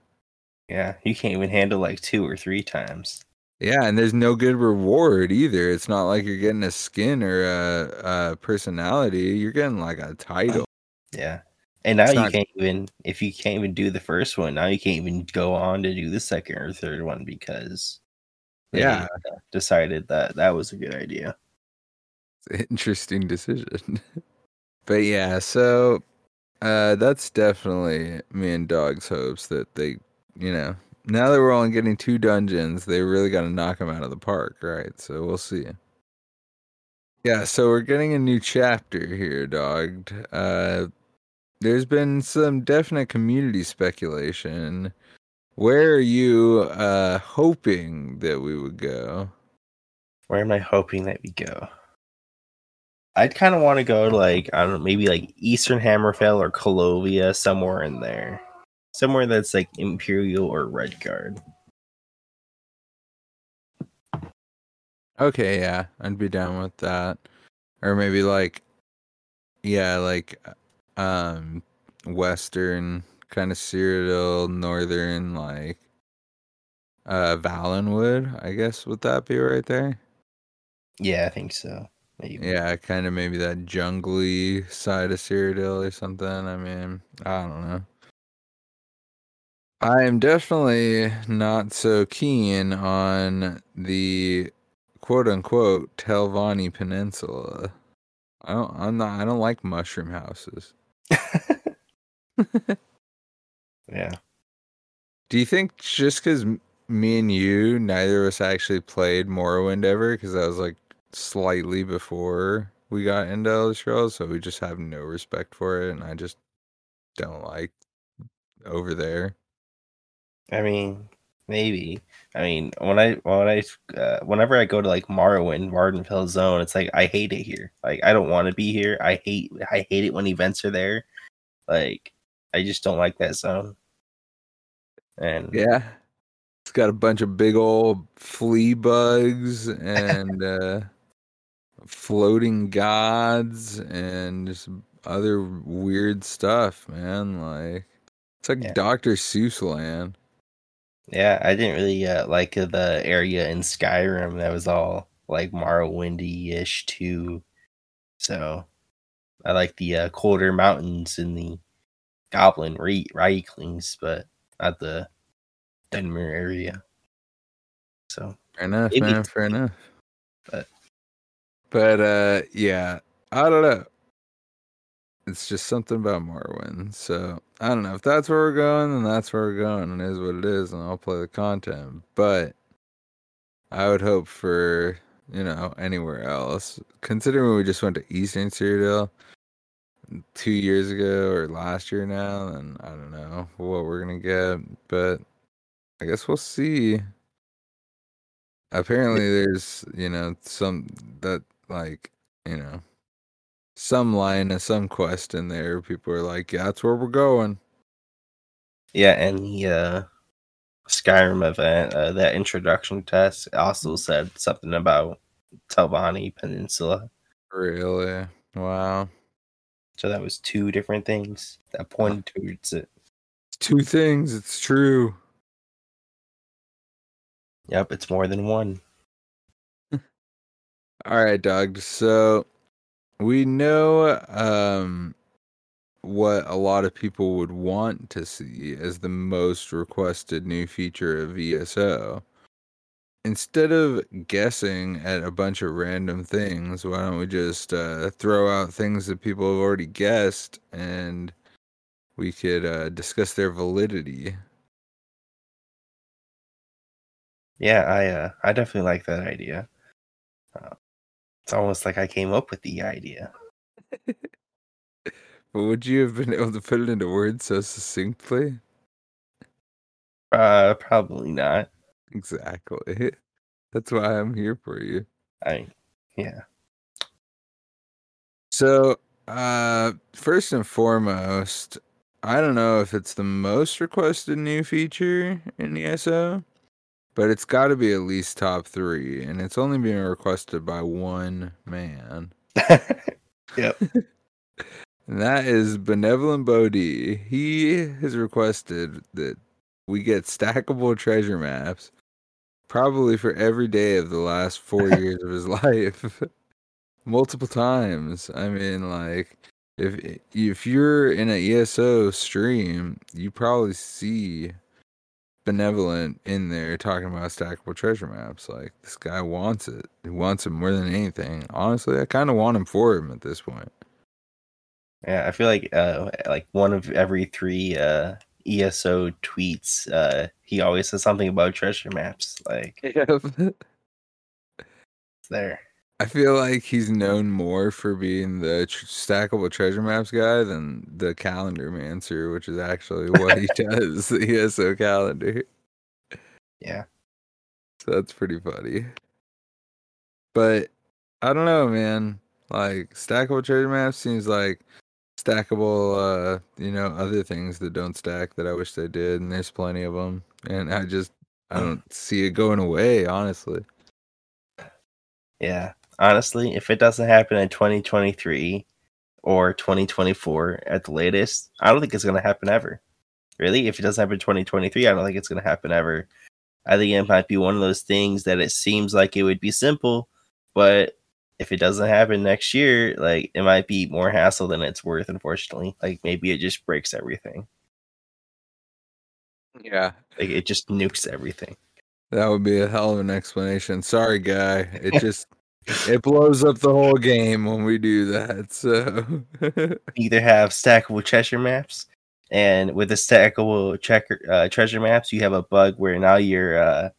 yeah. You can't even handle like two or three times. Yeah, and there's no good reward either. It's not like you're getting a skin or a, a personality. You're getting like a title. Yeah. And now It's you not- can't even if you can't even do the first one, now you can't even go on to do the second or third one because Yeah. uh, decided that that was a good idea. It's an interesting decision. but yeah, so uh that's definitely me and Dog's hopes that they, you know, now that we're only getting two dungeons, they really got to knock them out of the park, right? So we'll see. Yeah, so we're getting a new chapter here, Dog. Uh there's been some definite community speculation. Where are you uh hoping that we would go? Where am I hoping that we go? I'd kind of want to go to like I don't know, maybe like Eastern Hammerfell or Colovia, somewhere in there, somewhere that's like Imperial or Redguard. Okay, yeah, I'd be down with that. Or maybe like yeah, like um western kind of Cyrodiil, northern like uh Valenwood, I guess would that be right there? Yeah, I think so. Maybe. Yeah, kind of maybe that jungly side of Cyrodiil or something. I mean, I don't know. I am definitely not so keen on the quote unquote Telvanni Peninsula. I don't I'm not I don't like mushroom houses. yeah. Do you think just because me and you, neither of us actually played Morrowind ever, because that was like slightly before we got into Elder Scrolls, so we just have no respect for it, and I just don't like over there. I mean, Maybe. I mean, when I when I uh, whenever I go to like Morrowind, Vvardenfell Zone, it's like I hate it here. Like I don't want to be here. I hate I hate it when events are there. Like I just don't like that zone. And Yeah. It's got a bunch of big old flea bugs and uh floating gods and just other weird stuff, man. Like it's like Yeah. Dr. Seuss land. yeah, I didn't really uh, like the area in Skyrim that was all like Morrowindy ish too. So I like the uh, colder mountains and the Goblin Re- Rieklings, but not the Denver area. So Fair enough, man. it's- Fair enough. but- but uh, yeah, I don't know. It's just something about Morrowind. So I don't know if that's where we're going, then that's where we're going, and it is what it is, and I'll play the content. But I would hope for you know anywhere else. Considering we just went to Eastern Cyrodiil two years ago or last year now, and I don't know what we're gonna get. But I guess we'll see. Apparently, there's you know some that like you know some line of some quest in there. People are like, yeah, that's where we're going. Yeah, and the uh, Skyrim event, uh, that introduction test also said something about Telvanni Peninsula. Really? Wow. So that was two different things that pointed towards it. Two things. It's true. Yep, it's more than one. All right, Doug. So we know um what a lot of people would want to see as the most requested new feature of ESO. Instead of guessing at a bunch of random things, why don't we just uh, throw out things that people have already guessed and we could uh, discuss their validity? Yeah, I uh, I definitely like that idea. Uh, it's almost like I came up with the idea. But would you have been able to put it into words so succinctly? Uh, probably not. Exactly. That's why I'm here for you. I, yeah, So, uh, first and foremost, I don't know if it's the most requested new feature in the ESO, but it's got to be at least top three, and it's only being requested by one man, yep. and that is Benevolent Bodhi. He has requested that we get stackable treasure maps, probably for every day of the last four years of his life. multiple times. I mean, like if if you're in an ESO stream, you probably see benevolent in there talking about stackable treasure maps. Like this guy wants it. He wants it more than anything. Honestly, I kind of want him for him at this point. Yeah, I feel like uh, like one of every three uh ESO tweets, uh, he always says something about treasure maps. Like it's there. I feel like he's known more for being the tr- stackable treasure maps guy than the calendar mancer, which is actually what he does. The ESO calendar. Yeah. So that's pretty funny. But I don't know, man. Like stackable treasure maps seems like stackable, uh, you know, other things that don't stack that I wish they did, and there's plenty of them. And I just I don't see it going away, honestly. Yeah. Honestly, if it doesn't happen in 2023 or 2024 at the latest, I don't think it's going to happen ever. Really? If it doesn't happen in 2023, I don't think it's going to happen ever. I think it might be one of those things that it seems like it would be simple, but if it doesn't happen next year, like it might be more hassle than it's worth, unfortunately. Like maybe it just breaks everything. Yeah. Like it just nukes everything. That would be a hell of an explanation. Sorry, guy. It just it blows up the whole game when we do that. So either have stackable treasure maps, and with the stackable checker uh, treasure maps, you have a bug where now your uh,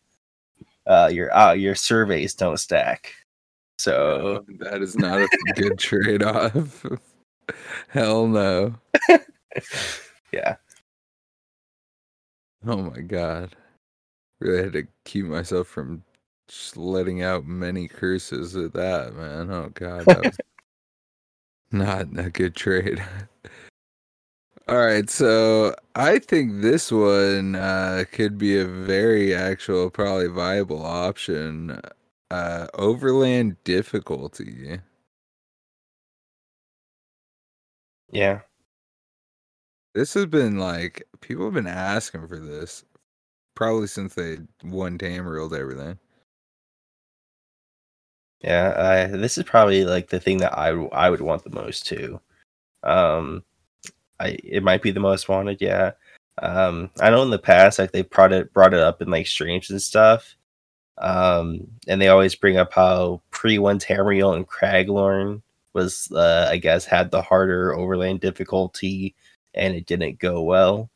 uh, your uh, your surveys don't stack. So that is not a good trade off. Hell no. yeah, Oh my god. Really had to keep myself from just letting out many curses at that, man. Oh god, that was not a good trade. All right, so I think this one uh, could be a very actual, probably viable option. Uh, overland difficulty. Yeah. This has been like people have been asking for this probably since they won Tamrieled everything. Yeah, I, this is probably like the thing that I I would want the most too. Um, I it might be the most wanted, yeah. Um, I know in the past like they brought it brought it up in like streams and stuff. Um, and they always bring up how pre one Tamriel and Craglorn was uh, I guess had the harder overland difficulty and it didn't go well.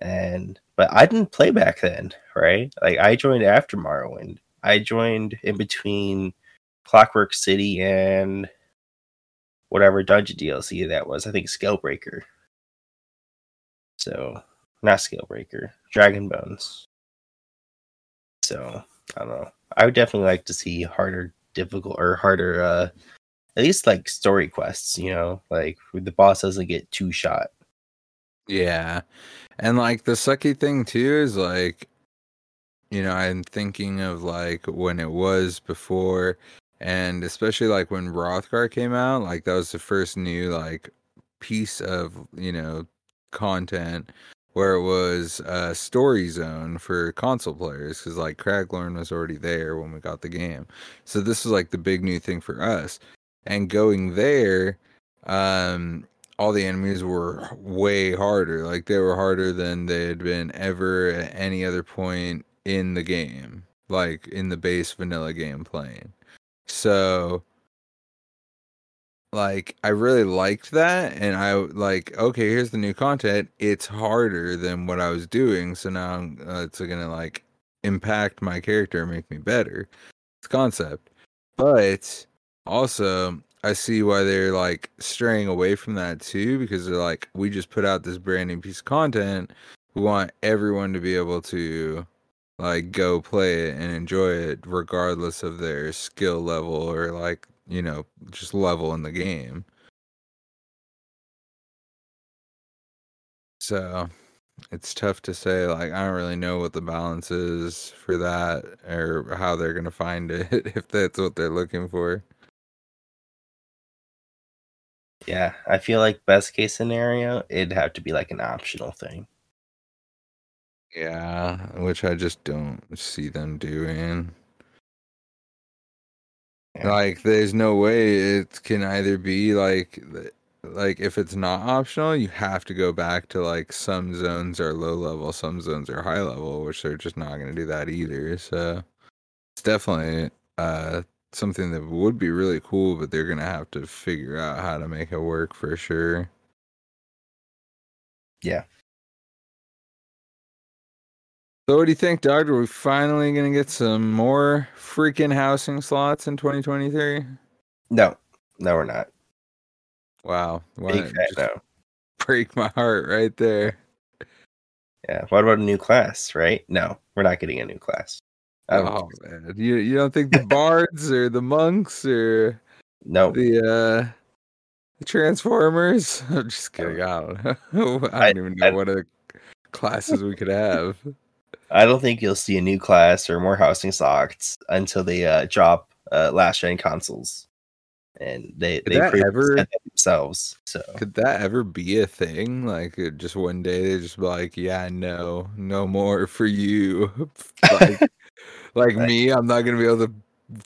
And but I didn't play back then, right? Like I joined after Morrowind. I joined in between Clockwork City and whatever dungeon DLC that was. I think Scalebreaker. So not Scalebreaker, Dragon Bones. So I don't know. I would definitely like to see harder, difficult, or harder. uh At least like story quests. You know, like the boss doesn't get two shot. Yeah. And like the sucky thing too is like you know, I'm thinking of like when it was before and especially like when Wrothgar came out, like that was the first new like piece of, you know, content where it was a story zone for console players because like Craglorn was already there when we got the game. So this was like the big new thing for us. And going there, um, all the enemies were way harder. Like they were harder than they had been ever at any other point in the game, like in the base vanilla game playing. So like I really liked that and I like okay, here's the new content. It's harder than what I was doing, so now uh, it's going to like impact my character make me better. It's concept. But also I see why they're like straying away from that too, because they're like, we just put out this brand new piece of content. We want everyone to be able to like go play it and enjoy it regardless of their skill level or like, you know, just level in the game. So it's tough to say like I don't really know what the balance is for that or how they're going to find it if that's what they're looking for. Yeah, I feel like best case scenario, it'd have to be like an optional thing. Yeah, which I just don't see them doing. Yeah. Like, there's no way it can either be like, like if it's not optional, you have to go back to like some zones are low level, some zones are high level, which they're just not going to do that either. So it's definitely uh something that would be really cool, but they're gonna have to figure out how to make it work for sure. Yeah. So what do you think, Doctor? Are we finally gonna get some more freaking housing slots in 2023? No, no, we're not. Wow. Big fat no. break my heart right there. Yeah. What about a new class? Right? No, we're not getting a new class. Oh man. You you don't think the bards or the monks or No, the uh the transformers? I'm just kidding. I don't know. I I- don't even know I- what other classes we could have. I don't think you'll see a new class or more housing slots until they uh, drop uh, last gen consoles, and they Could they ever- themselves. So Could that ever be a thing? Like just one day they just be like, yeah, no, no more for you. like, like me, I'm not gonna be able to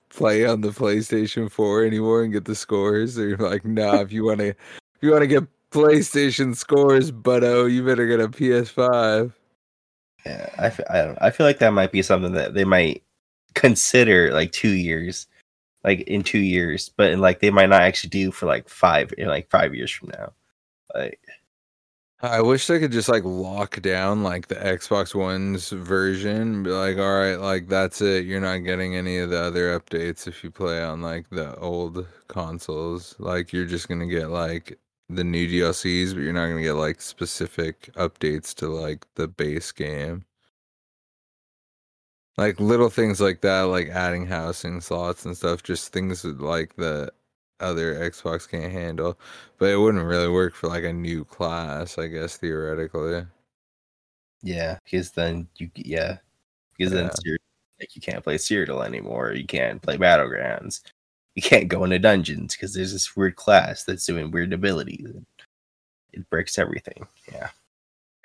play on the PlayStation 4 anymore and get the scores. They're like, nah, if you wanna if you wanna get PlayStation scores, but oh, you better get a PS5. Yeah, I I, don't. I feel like that might be something that they might consider like two years, like in two years, but in, like they might not actually do for like five in like five years from now. Like I wish they could just like lock down like the Xbox One's version, be like, all right, like that's it. You're not getting any of the other updates if you play on like the old consoles. Like you're just gonna get like the new DLCs, but you're not gonna get like specific updates to like the base game. like little things like that, like adding housing slots and stuff, just things that, like the other Xbox can't handle. But it wouldn't really work for like a new class, I guess theoretically. Yeah, because then you yeah, because then Yeah. Cyrodiil- like you can't play Cyrodiil anymore. You can't play Battlegrounds. You can't go into dungeons because there's this weird class that's doing weird abilities. and It breaks everything. Yeah.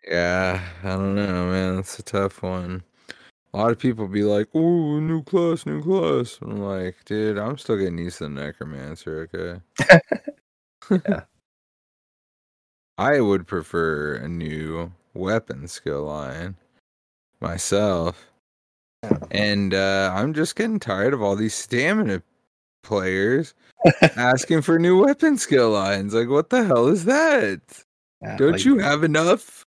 Yeah, I don't know, man. It's a tough one. A lot of people be like, "Oh, new class, new class." I'm like, dude, I'm still getting used to the necromancer. Okay. Yeah. I would prefer a new weapon skill line myself, and uh, I'm just getting tired of all these stamina players asking for new weapon skill lines. Like, what the hell is that? Yeah, Don't like- you have enough?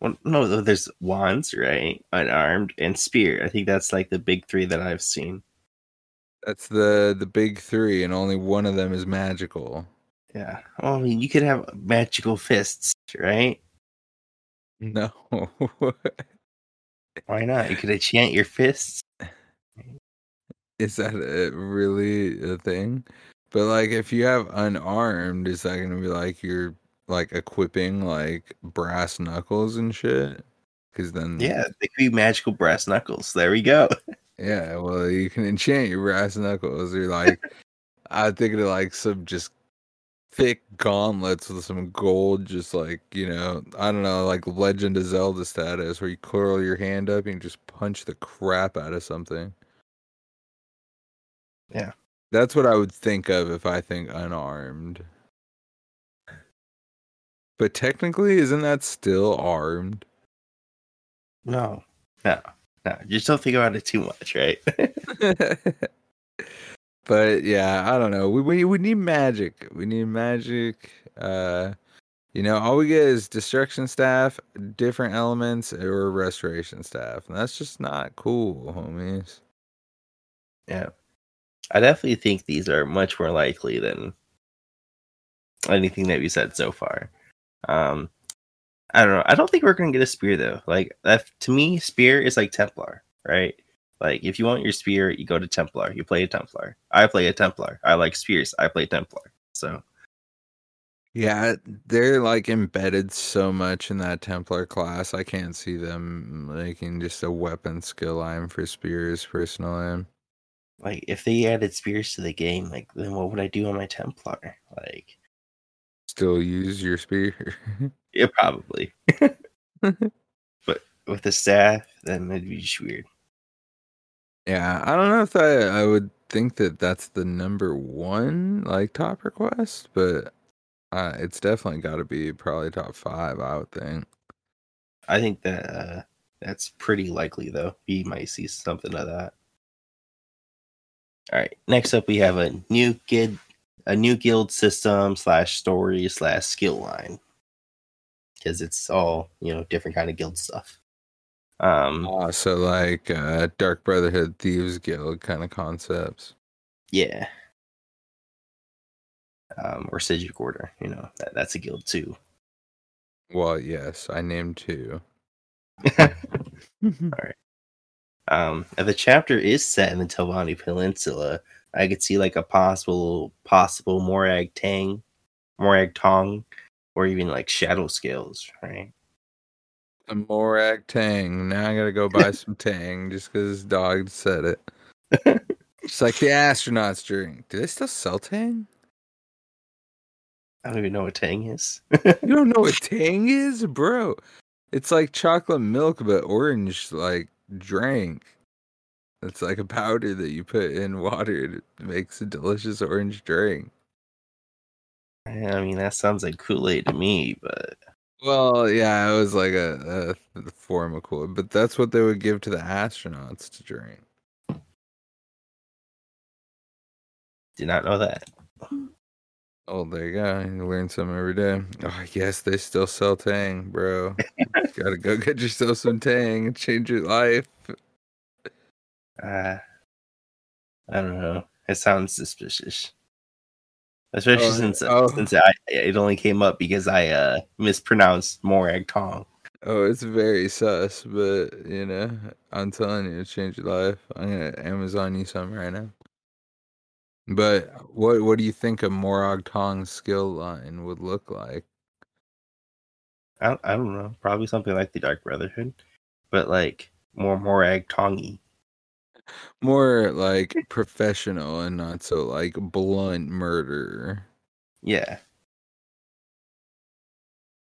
Well, no, there's wands, right? Unarmed and spear. I think that's like the big three that I've seen. That's the the big three, and only one of them is magical. Yeah. Well, I mean, you could have magical fists, right? No, Why not? You could enchant your fists. Is that a, really a thing? But like, if you have unarmed, is that gonna be like you're like equipping like brass knuckles and shit? Because then, Yeah, they could be magical brass knuckles. There we go. yeah. Well, you can enchant your brass knuckles. Or like, I'm thinking of like some just thick gauntlets with some gold, just like you know, I don't know, like Legend of Zelda status, where you curl your hand up and you just punch the crap out of something. Yeah. That's what I would think of if I think unarmed. But technically, isn't that still armed? No, no, no. Just don't think about it too much, right? but yeah, I don't know. We, we we need magic. We need magic. Uh, you know, all we get is destruction staff, different elements, or restoration staff, and that's just not cool, homies. yeah. I definitely think these are much more likely than anything that we said so far. Um, I don't know. I don't think we're gonna get a spear though. Like that to me, spear is like Templar, right? Like if you want your spear, you go to Templar. You play a Templar. I play a Templar. I like spears. I play Templar. So Yeah, they're like embedded so much in that Templar class. I can't see them making just a weapon skill line for spears personally. Like if they added spears to the game, like then what would I do on my Templar? Like Still use your spear. yeah, probably. but with the staff, then it'd be just weird. Yeah, I don't know if I I would think that that's the number one like top request, but uh, it's definitely got to be probably top five. I would think. I think that uh, that's pretty likely, though. We might see something of that. All right. Next up, we have a new guild, a new guild system slash story slash skill line, because it's all you know different kind of guild stuff. Um, Uh, so like uh, Dark Brotherhood, Thieves Guild kind of concepts. yeah. Um, or Psijic Order, you know that, that's a guild too. Well, yes, I named two. Um, and the chapter is set in the Telvanni Peninsula. I could see like a possible possible Morag Tang, Morag Tong, or even like Shadow Scales, right? A Morag Tang. Now I gotta go buy some Tang just because dog said it. It's like the astronauts drink. Do they still sell Tang? I don't even know what Tang is. You don't know what Tang is, bro? It's like chocolate milk, but orange, like drink. It's like a powder that you put in water. and It makes a delicious orange drink. I mean, that sounds like Kool Aid to me, but Well, yeah, it was like a, a form of cool, but that's what they would give to the astronauts to drink. did not know that. Oh, there you go. You learn something every day. Oh, yes, they still sell Tang, bro. Gotta go get yourself some Tang and change your life. Uh, I don't know. It sounds suspicious, especially Oh, since oh. since I it only came up because I uh mispronounced Morag Tong. Oh, it's very sus, but you know, I'm telling you, it changed your life. I'm gonna Amazon you some right now. But what what do you think a Morag Tong skill line would look like? I don't, I don't know. Probably something like the Dark Brotherhood, but like more Morag Tongy. More like professional and not so like blunt murder. Yeah.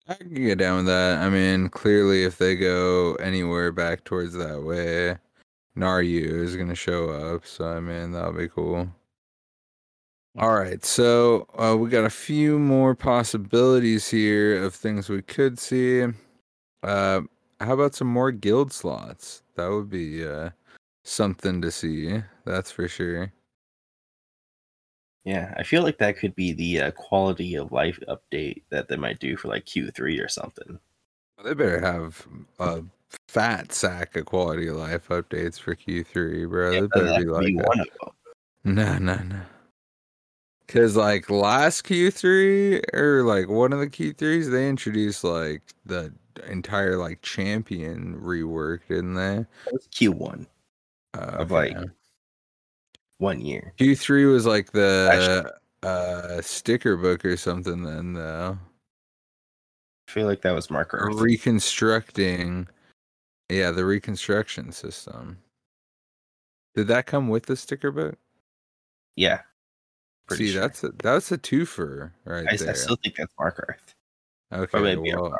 I can get down with that. I mean, clearly, if they go anywhere back towards that way, Naryu is gonna show up. So I mean, that'll be cool. All right, so uh, we got a few more possibilities here of things we could see. Uh, how about some more guild slots? That would be uh, something to see. That's for sure. Yeah, I feel like that could be the uh, quality of life update that they might do for like Q3 or something. They better have a fat sack of quality of life updates for Q3, bro. Yeah, they better be like be one of them. No, no, no. Cause like last Q3 or like one of the Q3s, they introduced like the entire like champion rework, didn't they? That was Q1 Uh, Of, like, one year. Q3 was like the uh sticker book or something. Then though, I feel like that was Markarth. reconstructing, yeah, the reconstruction system. Did that come with the sticker book? yeah. Pretty See, sure. that's a that's a twofer right I, I still think that's Markarth. okay, well.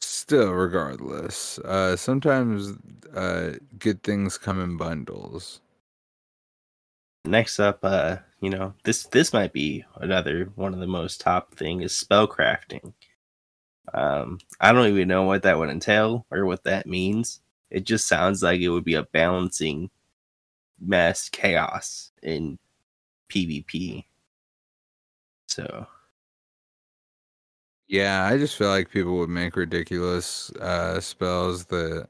Still, regardless, uh, sometimes uh, good things come in bundles. Next up, uh, you know, this this might be another one of the most top thing is spellcrafting. Um, I don't even know what that would entail or what that means. It just sounds like it would be a balancing mess chaos in PvP. So Yeah, I just feel like people would make ridiculous uh, spells that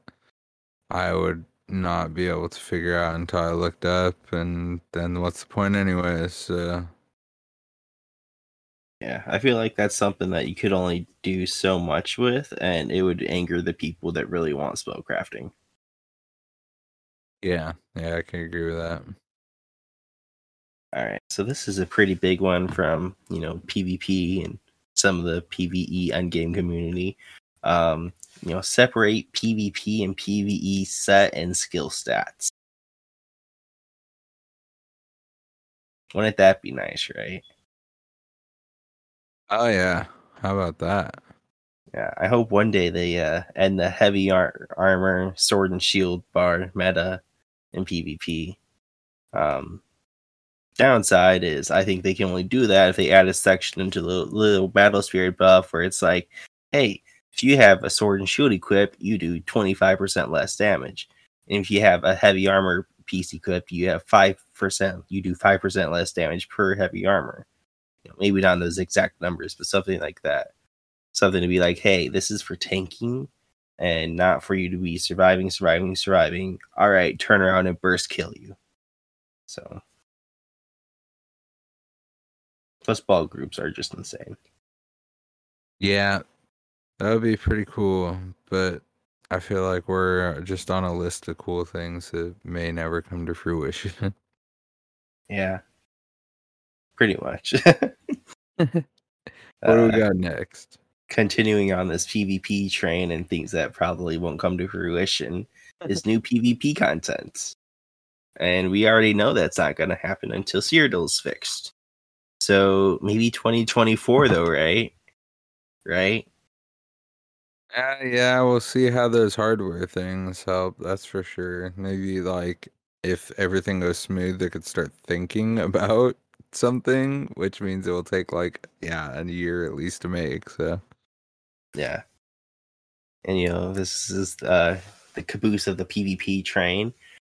I would not be able to figure out until I looked up, and then what's the point, anyways? So, yeah, I feel like that's something that you could only do so much with, and it would anger the people that really want spell crafting. yeah, yeah, I can agree with that. All right, so this is a pretty big one from you know PvP and some of the PVE endgame community. Um, you know, separate PvP and PvE set and skill stats. Wouldn't that be nice, right? Oh yeah, how about that? Yeah, I hope one day they uh, end the heavy ar- armor, sword and shield bar meta in PvP. Um, downside is I think they can only do that if they add a section into the little battle spirit buff where it's like, hey, if you have a sword and shield equipped, you do 25% less damage. And if you have a heavy armor piece equipped, you have 5%, you do 5% less damage per heavy armor. You know, maybe not those exact numbers, but something like that. Something to be like, hey, this is for tanking and not for you to be surviving, surviving, surviving. All right, turn around and burst kill you. So plus ball groups are just insane. Yeah, that would be pretty cool, but I feel like we're just on a list of cool things that may never come to fruition. Yeah. Pretty much. what do Uh, we got next? continuing on this PvP train and things that probably won't come to fruition is new PvP content. And we already know that's not going to happen until Cyrodiil's fixed. So maybe 2024 though, right? Right? Uh, yeah, we'll see how those hardware things help. That's for sure. Maybe like if everything goes smooth, they could start thinking about something, which means it will take like yeah a year at least to make. So Yeah. And you know, this is uh the caboose of the PvP train.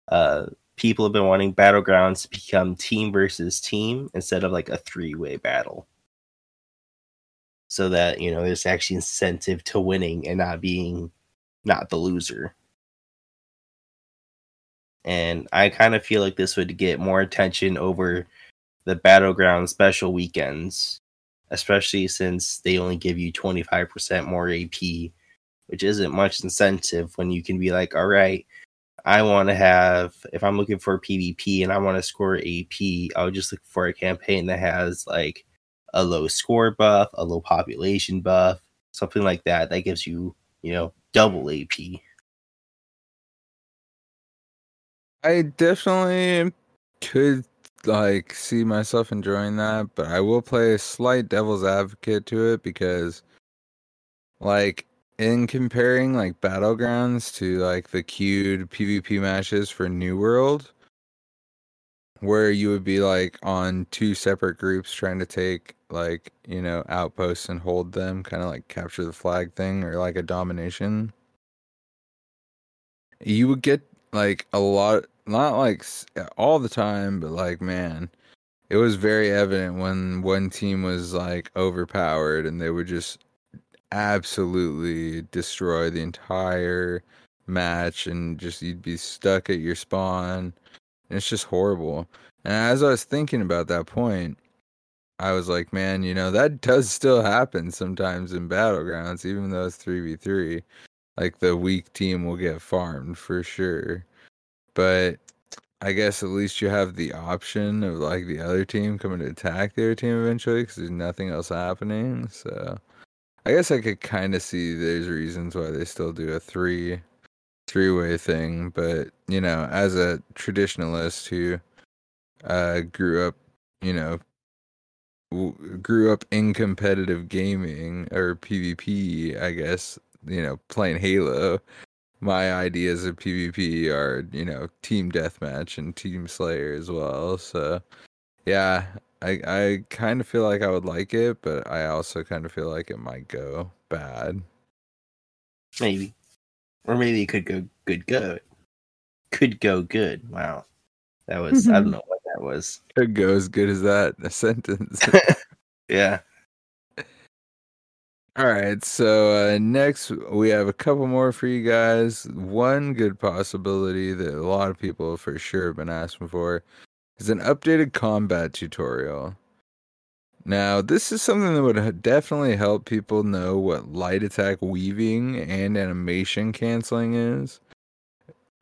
Uh people have been wanting battlegrounds to become team versus team instead of like a three-way battle. So that, you know, there's actually incentive to winning and not being not the loser. And I kind of feel like this would get more attention over the battleground special weekends, especially since they only give you 25% more AP which isn't much incentive when you can be like, all right, I want to have if I'm looking for PvP and I want to score AP, I'll just look for a campaign that has like a low score buff, a low population buff, something like that. That gives you, you know, double AP. I definitely could like see myself enjoying that, but I will play a slight devil's advocate to it because like in comparing like battlegrounds to like the queued PvP matches for New World where you would be like on two separate groups trying to take like, you know, outposts and hold them, kind of like capture the flag thing or like a domination. You would get like a lot not like uh, all the time, but like man, it was very evident when one team was like overpowered and they would just absolutely destroy the entire match and just you'd be stuck at your spawn. And it's just horrible. And as I was thinking about that point, I was like, man, you know, that does still happen sometimes in battlegrounds, even though it's 3v3. Like the weak team will get farmed for sure. But I guess at least you have the option of like the other team coming to attack their team eventually because there's nothing else happening. So I guess I could kind of see there's reasons why they still do a three three way thing, but you know, as a traditionalist who uh, grew up, you know, w- grew up in competitive gaming or PvP, I guess, you know, playing Halo. My ideas of PvP are, you know, team deathmatch and team slayer as well. So, yeah, I I kind of feel like I would like it, but I also kind of feel like it might go bad. Maybe, or maybe it could go good. Good, could go good. Wow, that was I don't know what that was. Could go as good as that a sentence. yeah. All right, so uh, next we have a couple more for you guys. One good possibility that a lot of people for sure have been asking for is an updated combat tutorial. Now, this is something that would definitely help people know what light attack weaving and animation canceling is.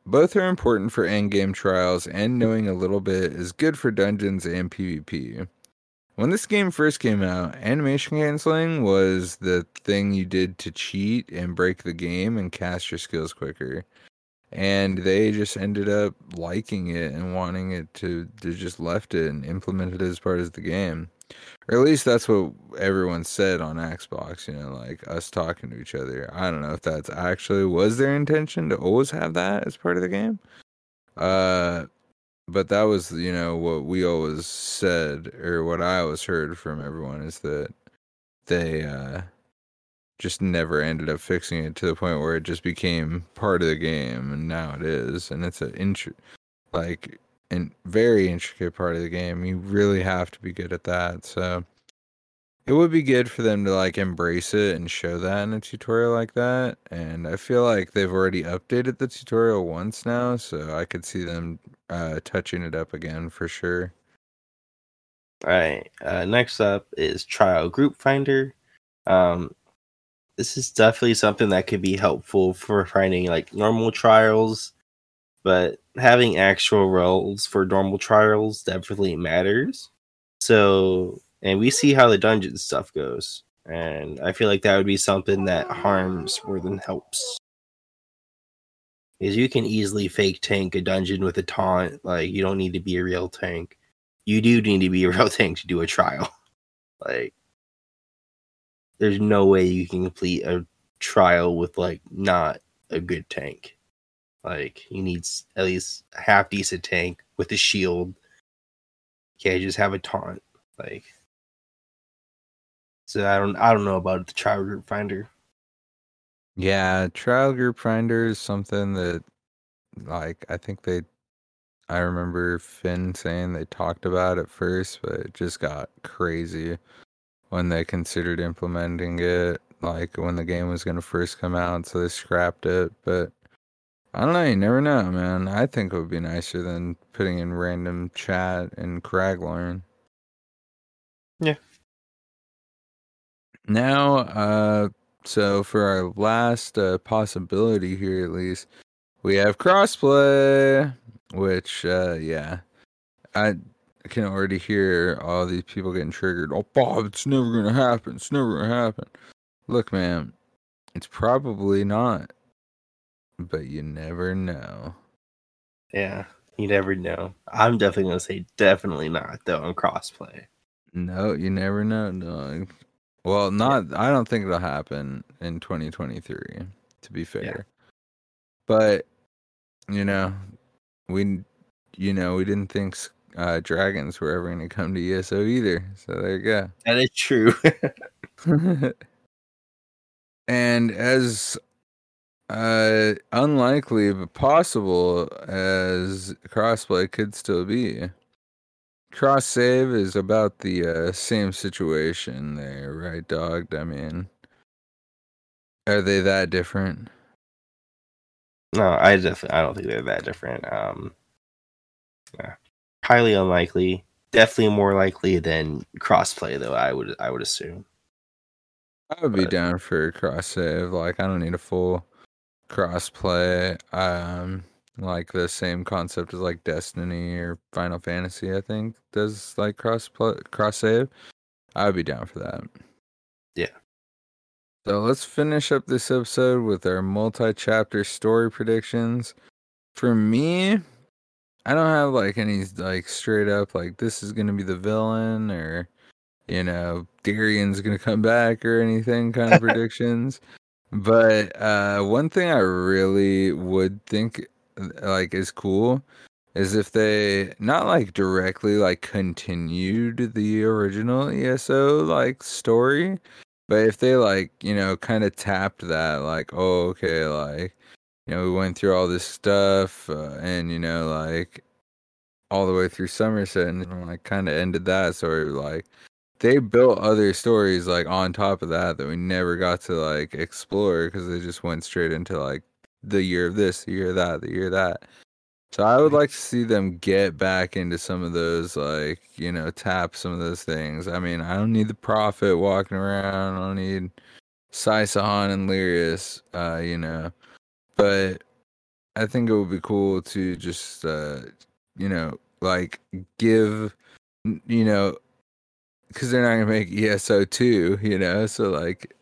Both are important for endgame trials, and knowing a little bit is good for dungeons and PvP. When this game first came out, animation canceling was the thing you did to cheat and break the game and cast your skills quicker and they just ended up liking it and wanting it to to just left it and implemented it as part of the game. Or at least that's what everyone said on xbox you know like us talking to each other. I don't know if that's actually was their intention to always have that as part of the game? Uh but that was you know what we always said or what i always heard from everyone is that they uh just never ended up fixing it to the point where it just became part of the game and now it is and it's an int- like a very intricate part of the game. You really have to be good at that so it would be good for them to like embrace it and show that in a tutorial like that and i feel like they've already updated the tutorial once now so i could see them uh, touching it up again for sure. All right uh, next up is trial group finder. Um, this is definitely something that could be helpful for finding like normal trials, but having actual roles for normal trials definitely matters. So, and we see how the dungeon stuff goes, and I feel like that would be something that harms more than helps. Because you can easily fake tank a dungeon with a taunt, like you don't need to be a real tank. You do need to be a real tank to do a trial. Like there's no way you can complete a trial with like not a good tank. Like you need at least a half decent tank with a shield. You can't just have a taunt. Like so I don't I don't know about the trial group finder. Yeah, trial group finder is something that like I think they I remember Finn saying they talked about it first, but it just got crazy when they considered implementing it, like when the game was going to first come out, so they scrapped it. But I don't know, you never know, man. I think it would be nicer than putting in random chat and Craglorn. Yeah. Now, uh, so for our last uh, possibility here, at least, we have crossplay, which, uh, yeah, I can already hear all these people getting triggered. Oh, Bob, it's never gonna happen. It's never gonna happen. Look, man, it's probably not, but you never know. Yeah, you never know. I'm definitely gonna say definitely not though on crossplay. No, you never know, dog. Well, not. I don't think it'll happen in 2023. To be fair, yeah. but you know, we, you know, we didn't think uh, dragons were ever going to come to ESO either. So there you go. That is true. and as uh, unlikely but possible as crossplay could still be, cross save is about the uh, same situation there, right, dog? I mean, are they that different? no, I definitely I don't think they're that different. Um, yeah, highly unlikely. Definitely more likely than crossplay though. I would I would assume. I would be down for cross save. Like I don't need a full cross play. Um like the same concept as like Destiny or Final Fantasy, I think, does like cross play cross save. I would be down for that. Yeah. So let's finish up this episode with our multi chapter story predictions. For me, I don't have like any like straight up like this is gonna be the villain or you know, Darien's gonna come back or anything kind of predictions. But uh one thing I really would think like is cool is if they not like directly like continued the original ESO like story, but if they like, you know, kind of tapped that like, oh okay, like you know, we went through all this stuff uh, and you know like all the way through Somerset and like kind of ended that story like they built other stories like on top of that that we never got to like explore because they just went straight into like the year of this, the year of that, the year of that. So I would like to see them get back into some of those like, you know, tap some of those things. I mean, I don't need the prophet walking around, I don't need Sai Sahan and Lyris, uh, you know. But I think it would be cool to just uh you know, like give you know because they're not gonna make ESO two, you know. So like,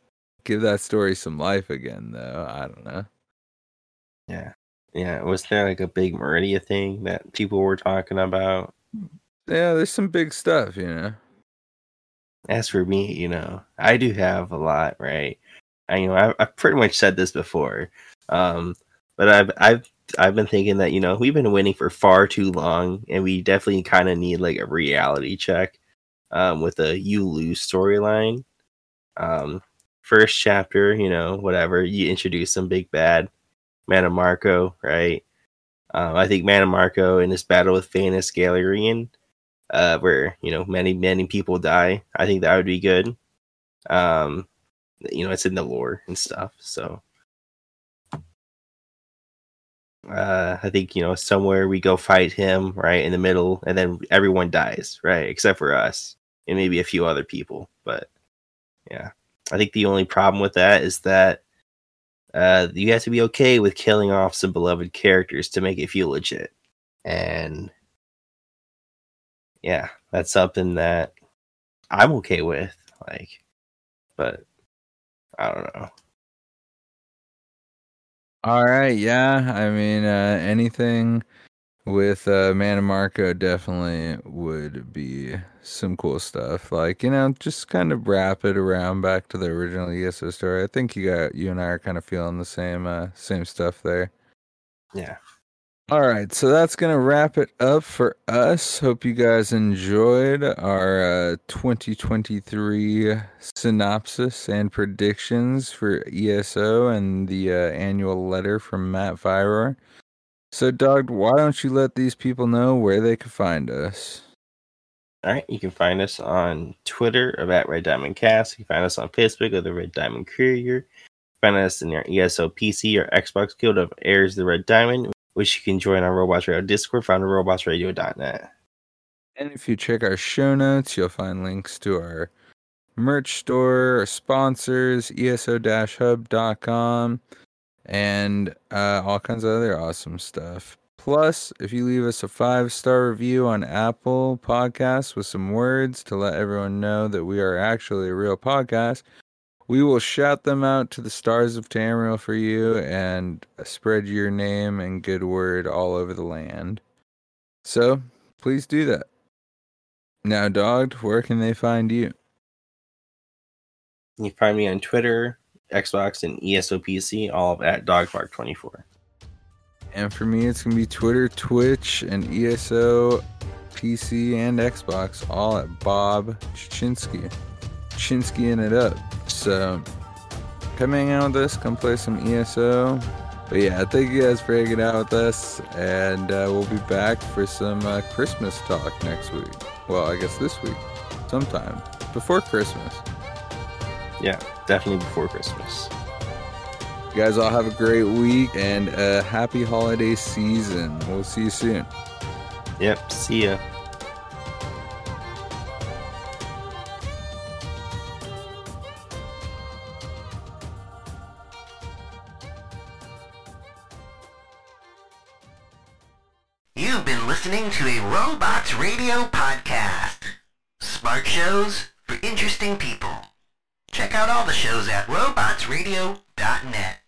give that story some life again, though. I don't know. Yeah, yeah. Was there like a big Meridia thing that people were talking about? Yeah, there's some big stuff, you know. As for me, you know, I do have a lot, right? I you know I've, I've pretty much said this before, um, but I've I've I've been thinking that you know we've been winning for far too long, and we definitely kind of need like a reality check, um, with a you lose storyline. Um, first chapter, you know, whatever you introduce some big bad, Mannimarco, right? Um, I think Mannimarco in this battle with Vanus Galerion, uh, where you know many many people die. I think that would be good. Um, you know, it's in the lore and stuff. So, uh, I think you know somewhere we go fight him right in the middle, and then everyone dies, right, except for us and maybe a few other people. But yeah, I think the only problem with that is that uh, you have to be okay with killing off some beloved characters to make it feel legit, and yeah, that's something that I'm okay with. Like, but I don't know. All right, yeah. I mean, uh, anything with uh, Mannimarco definitely would be some cool stuff. Like you know, just kind of wrap it around back to the original ESO story. I think you got you and I are kind of feeling the same uh, same stuff there. Yeah. All right, so that's gonna wrap it up for us. Hope you guys enjoyed our uh, 2023 synopsis and predictions for ESO and the uh, annual letter from Matt Firor. So, Doug, why don't you let these people know where they can find us? All right, you can find us on Twitter about Red Diamond Cast. You can find us on Facebook of the Red Diamond Courier. Find us in your ESO PC or Xbox Guild of Heirs the Red Diamond, which you can join on Robots Radio Discord found at robotsradio.net. And if you check our show notes, you'll find links to our merch store, our sponsors, eso-hub.com, and uh, all kinds of other awesome stuff. Plus, if you leave us a five star review on Apple Podcasts with some words to let everyone know that we are actually a real podcast, we will shout them out to the stars of Tamriel for you and uh, spread your name and good word all over the land. So, please do that. Now, Dogged, where can they find you? You can find me on Twitter, Xbox, and ESOPC, all at Doggedbark24. And for me, it's going to be Twitter, Twitch, and ESO, PC, and Xbox, all at Bob Chinsky. Chinskying it up. So, come hang out with us, come play some ESO. But yeah, thank you guys for hanging out with us, and uh, we'll be back for some uh, Christmas talk next week. Well, I guess this week, sometime before Christmas. Yeah, definitely before Christmas. You guys all have a great week and a happy holiday season. We'll see you soon. Yep, see ya. Listening to a Robots Radio podcast. Smart shows for interesting people. Check out all the shows at robotsradio.net.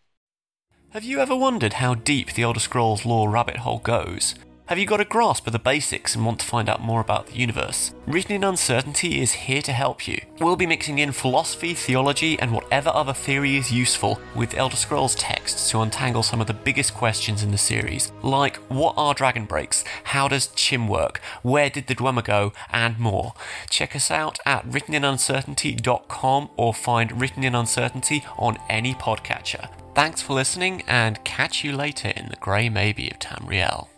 Have you ever wondered how deep the Elder Scrolls lore rabbit hole goes? Have you got a grasp of the basics and want to find out more about the universe? Written in Uncertainty is here to help you. We'll be mixing in philosophy, theology, and whatever other theory is useful with Elder Scrolls texts to untangle some of the biggest questions in the series, like what are dragon breaks, how does Chim work, where did the Dwemer go, and more. Check us out at writteninuncertainty.com or find Written in Uncertainty on any podcatcher. Thanks for listening, and catch you later in the grey maybe of Tamriel.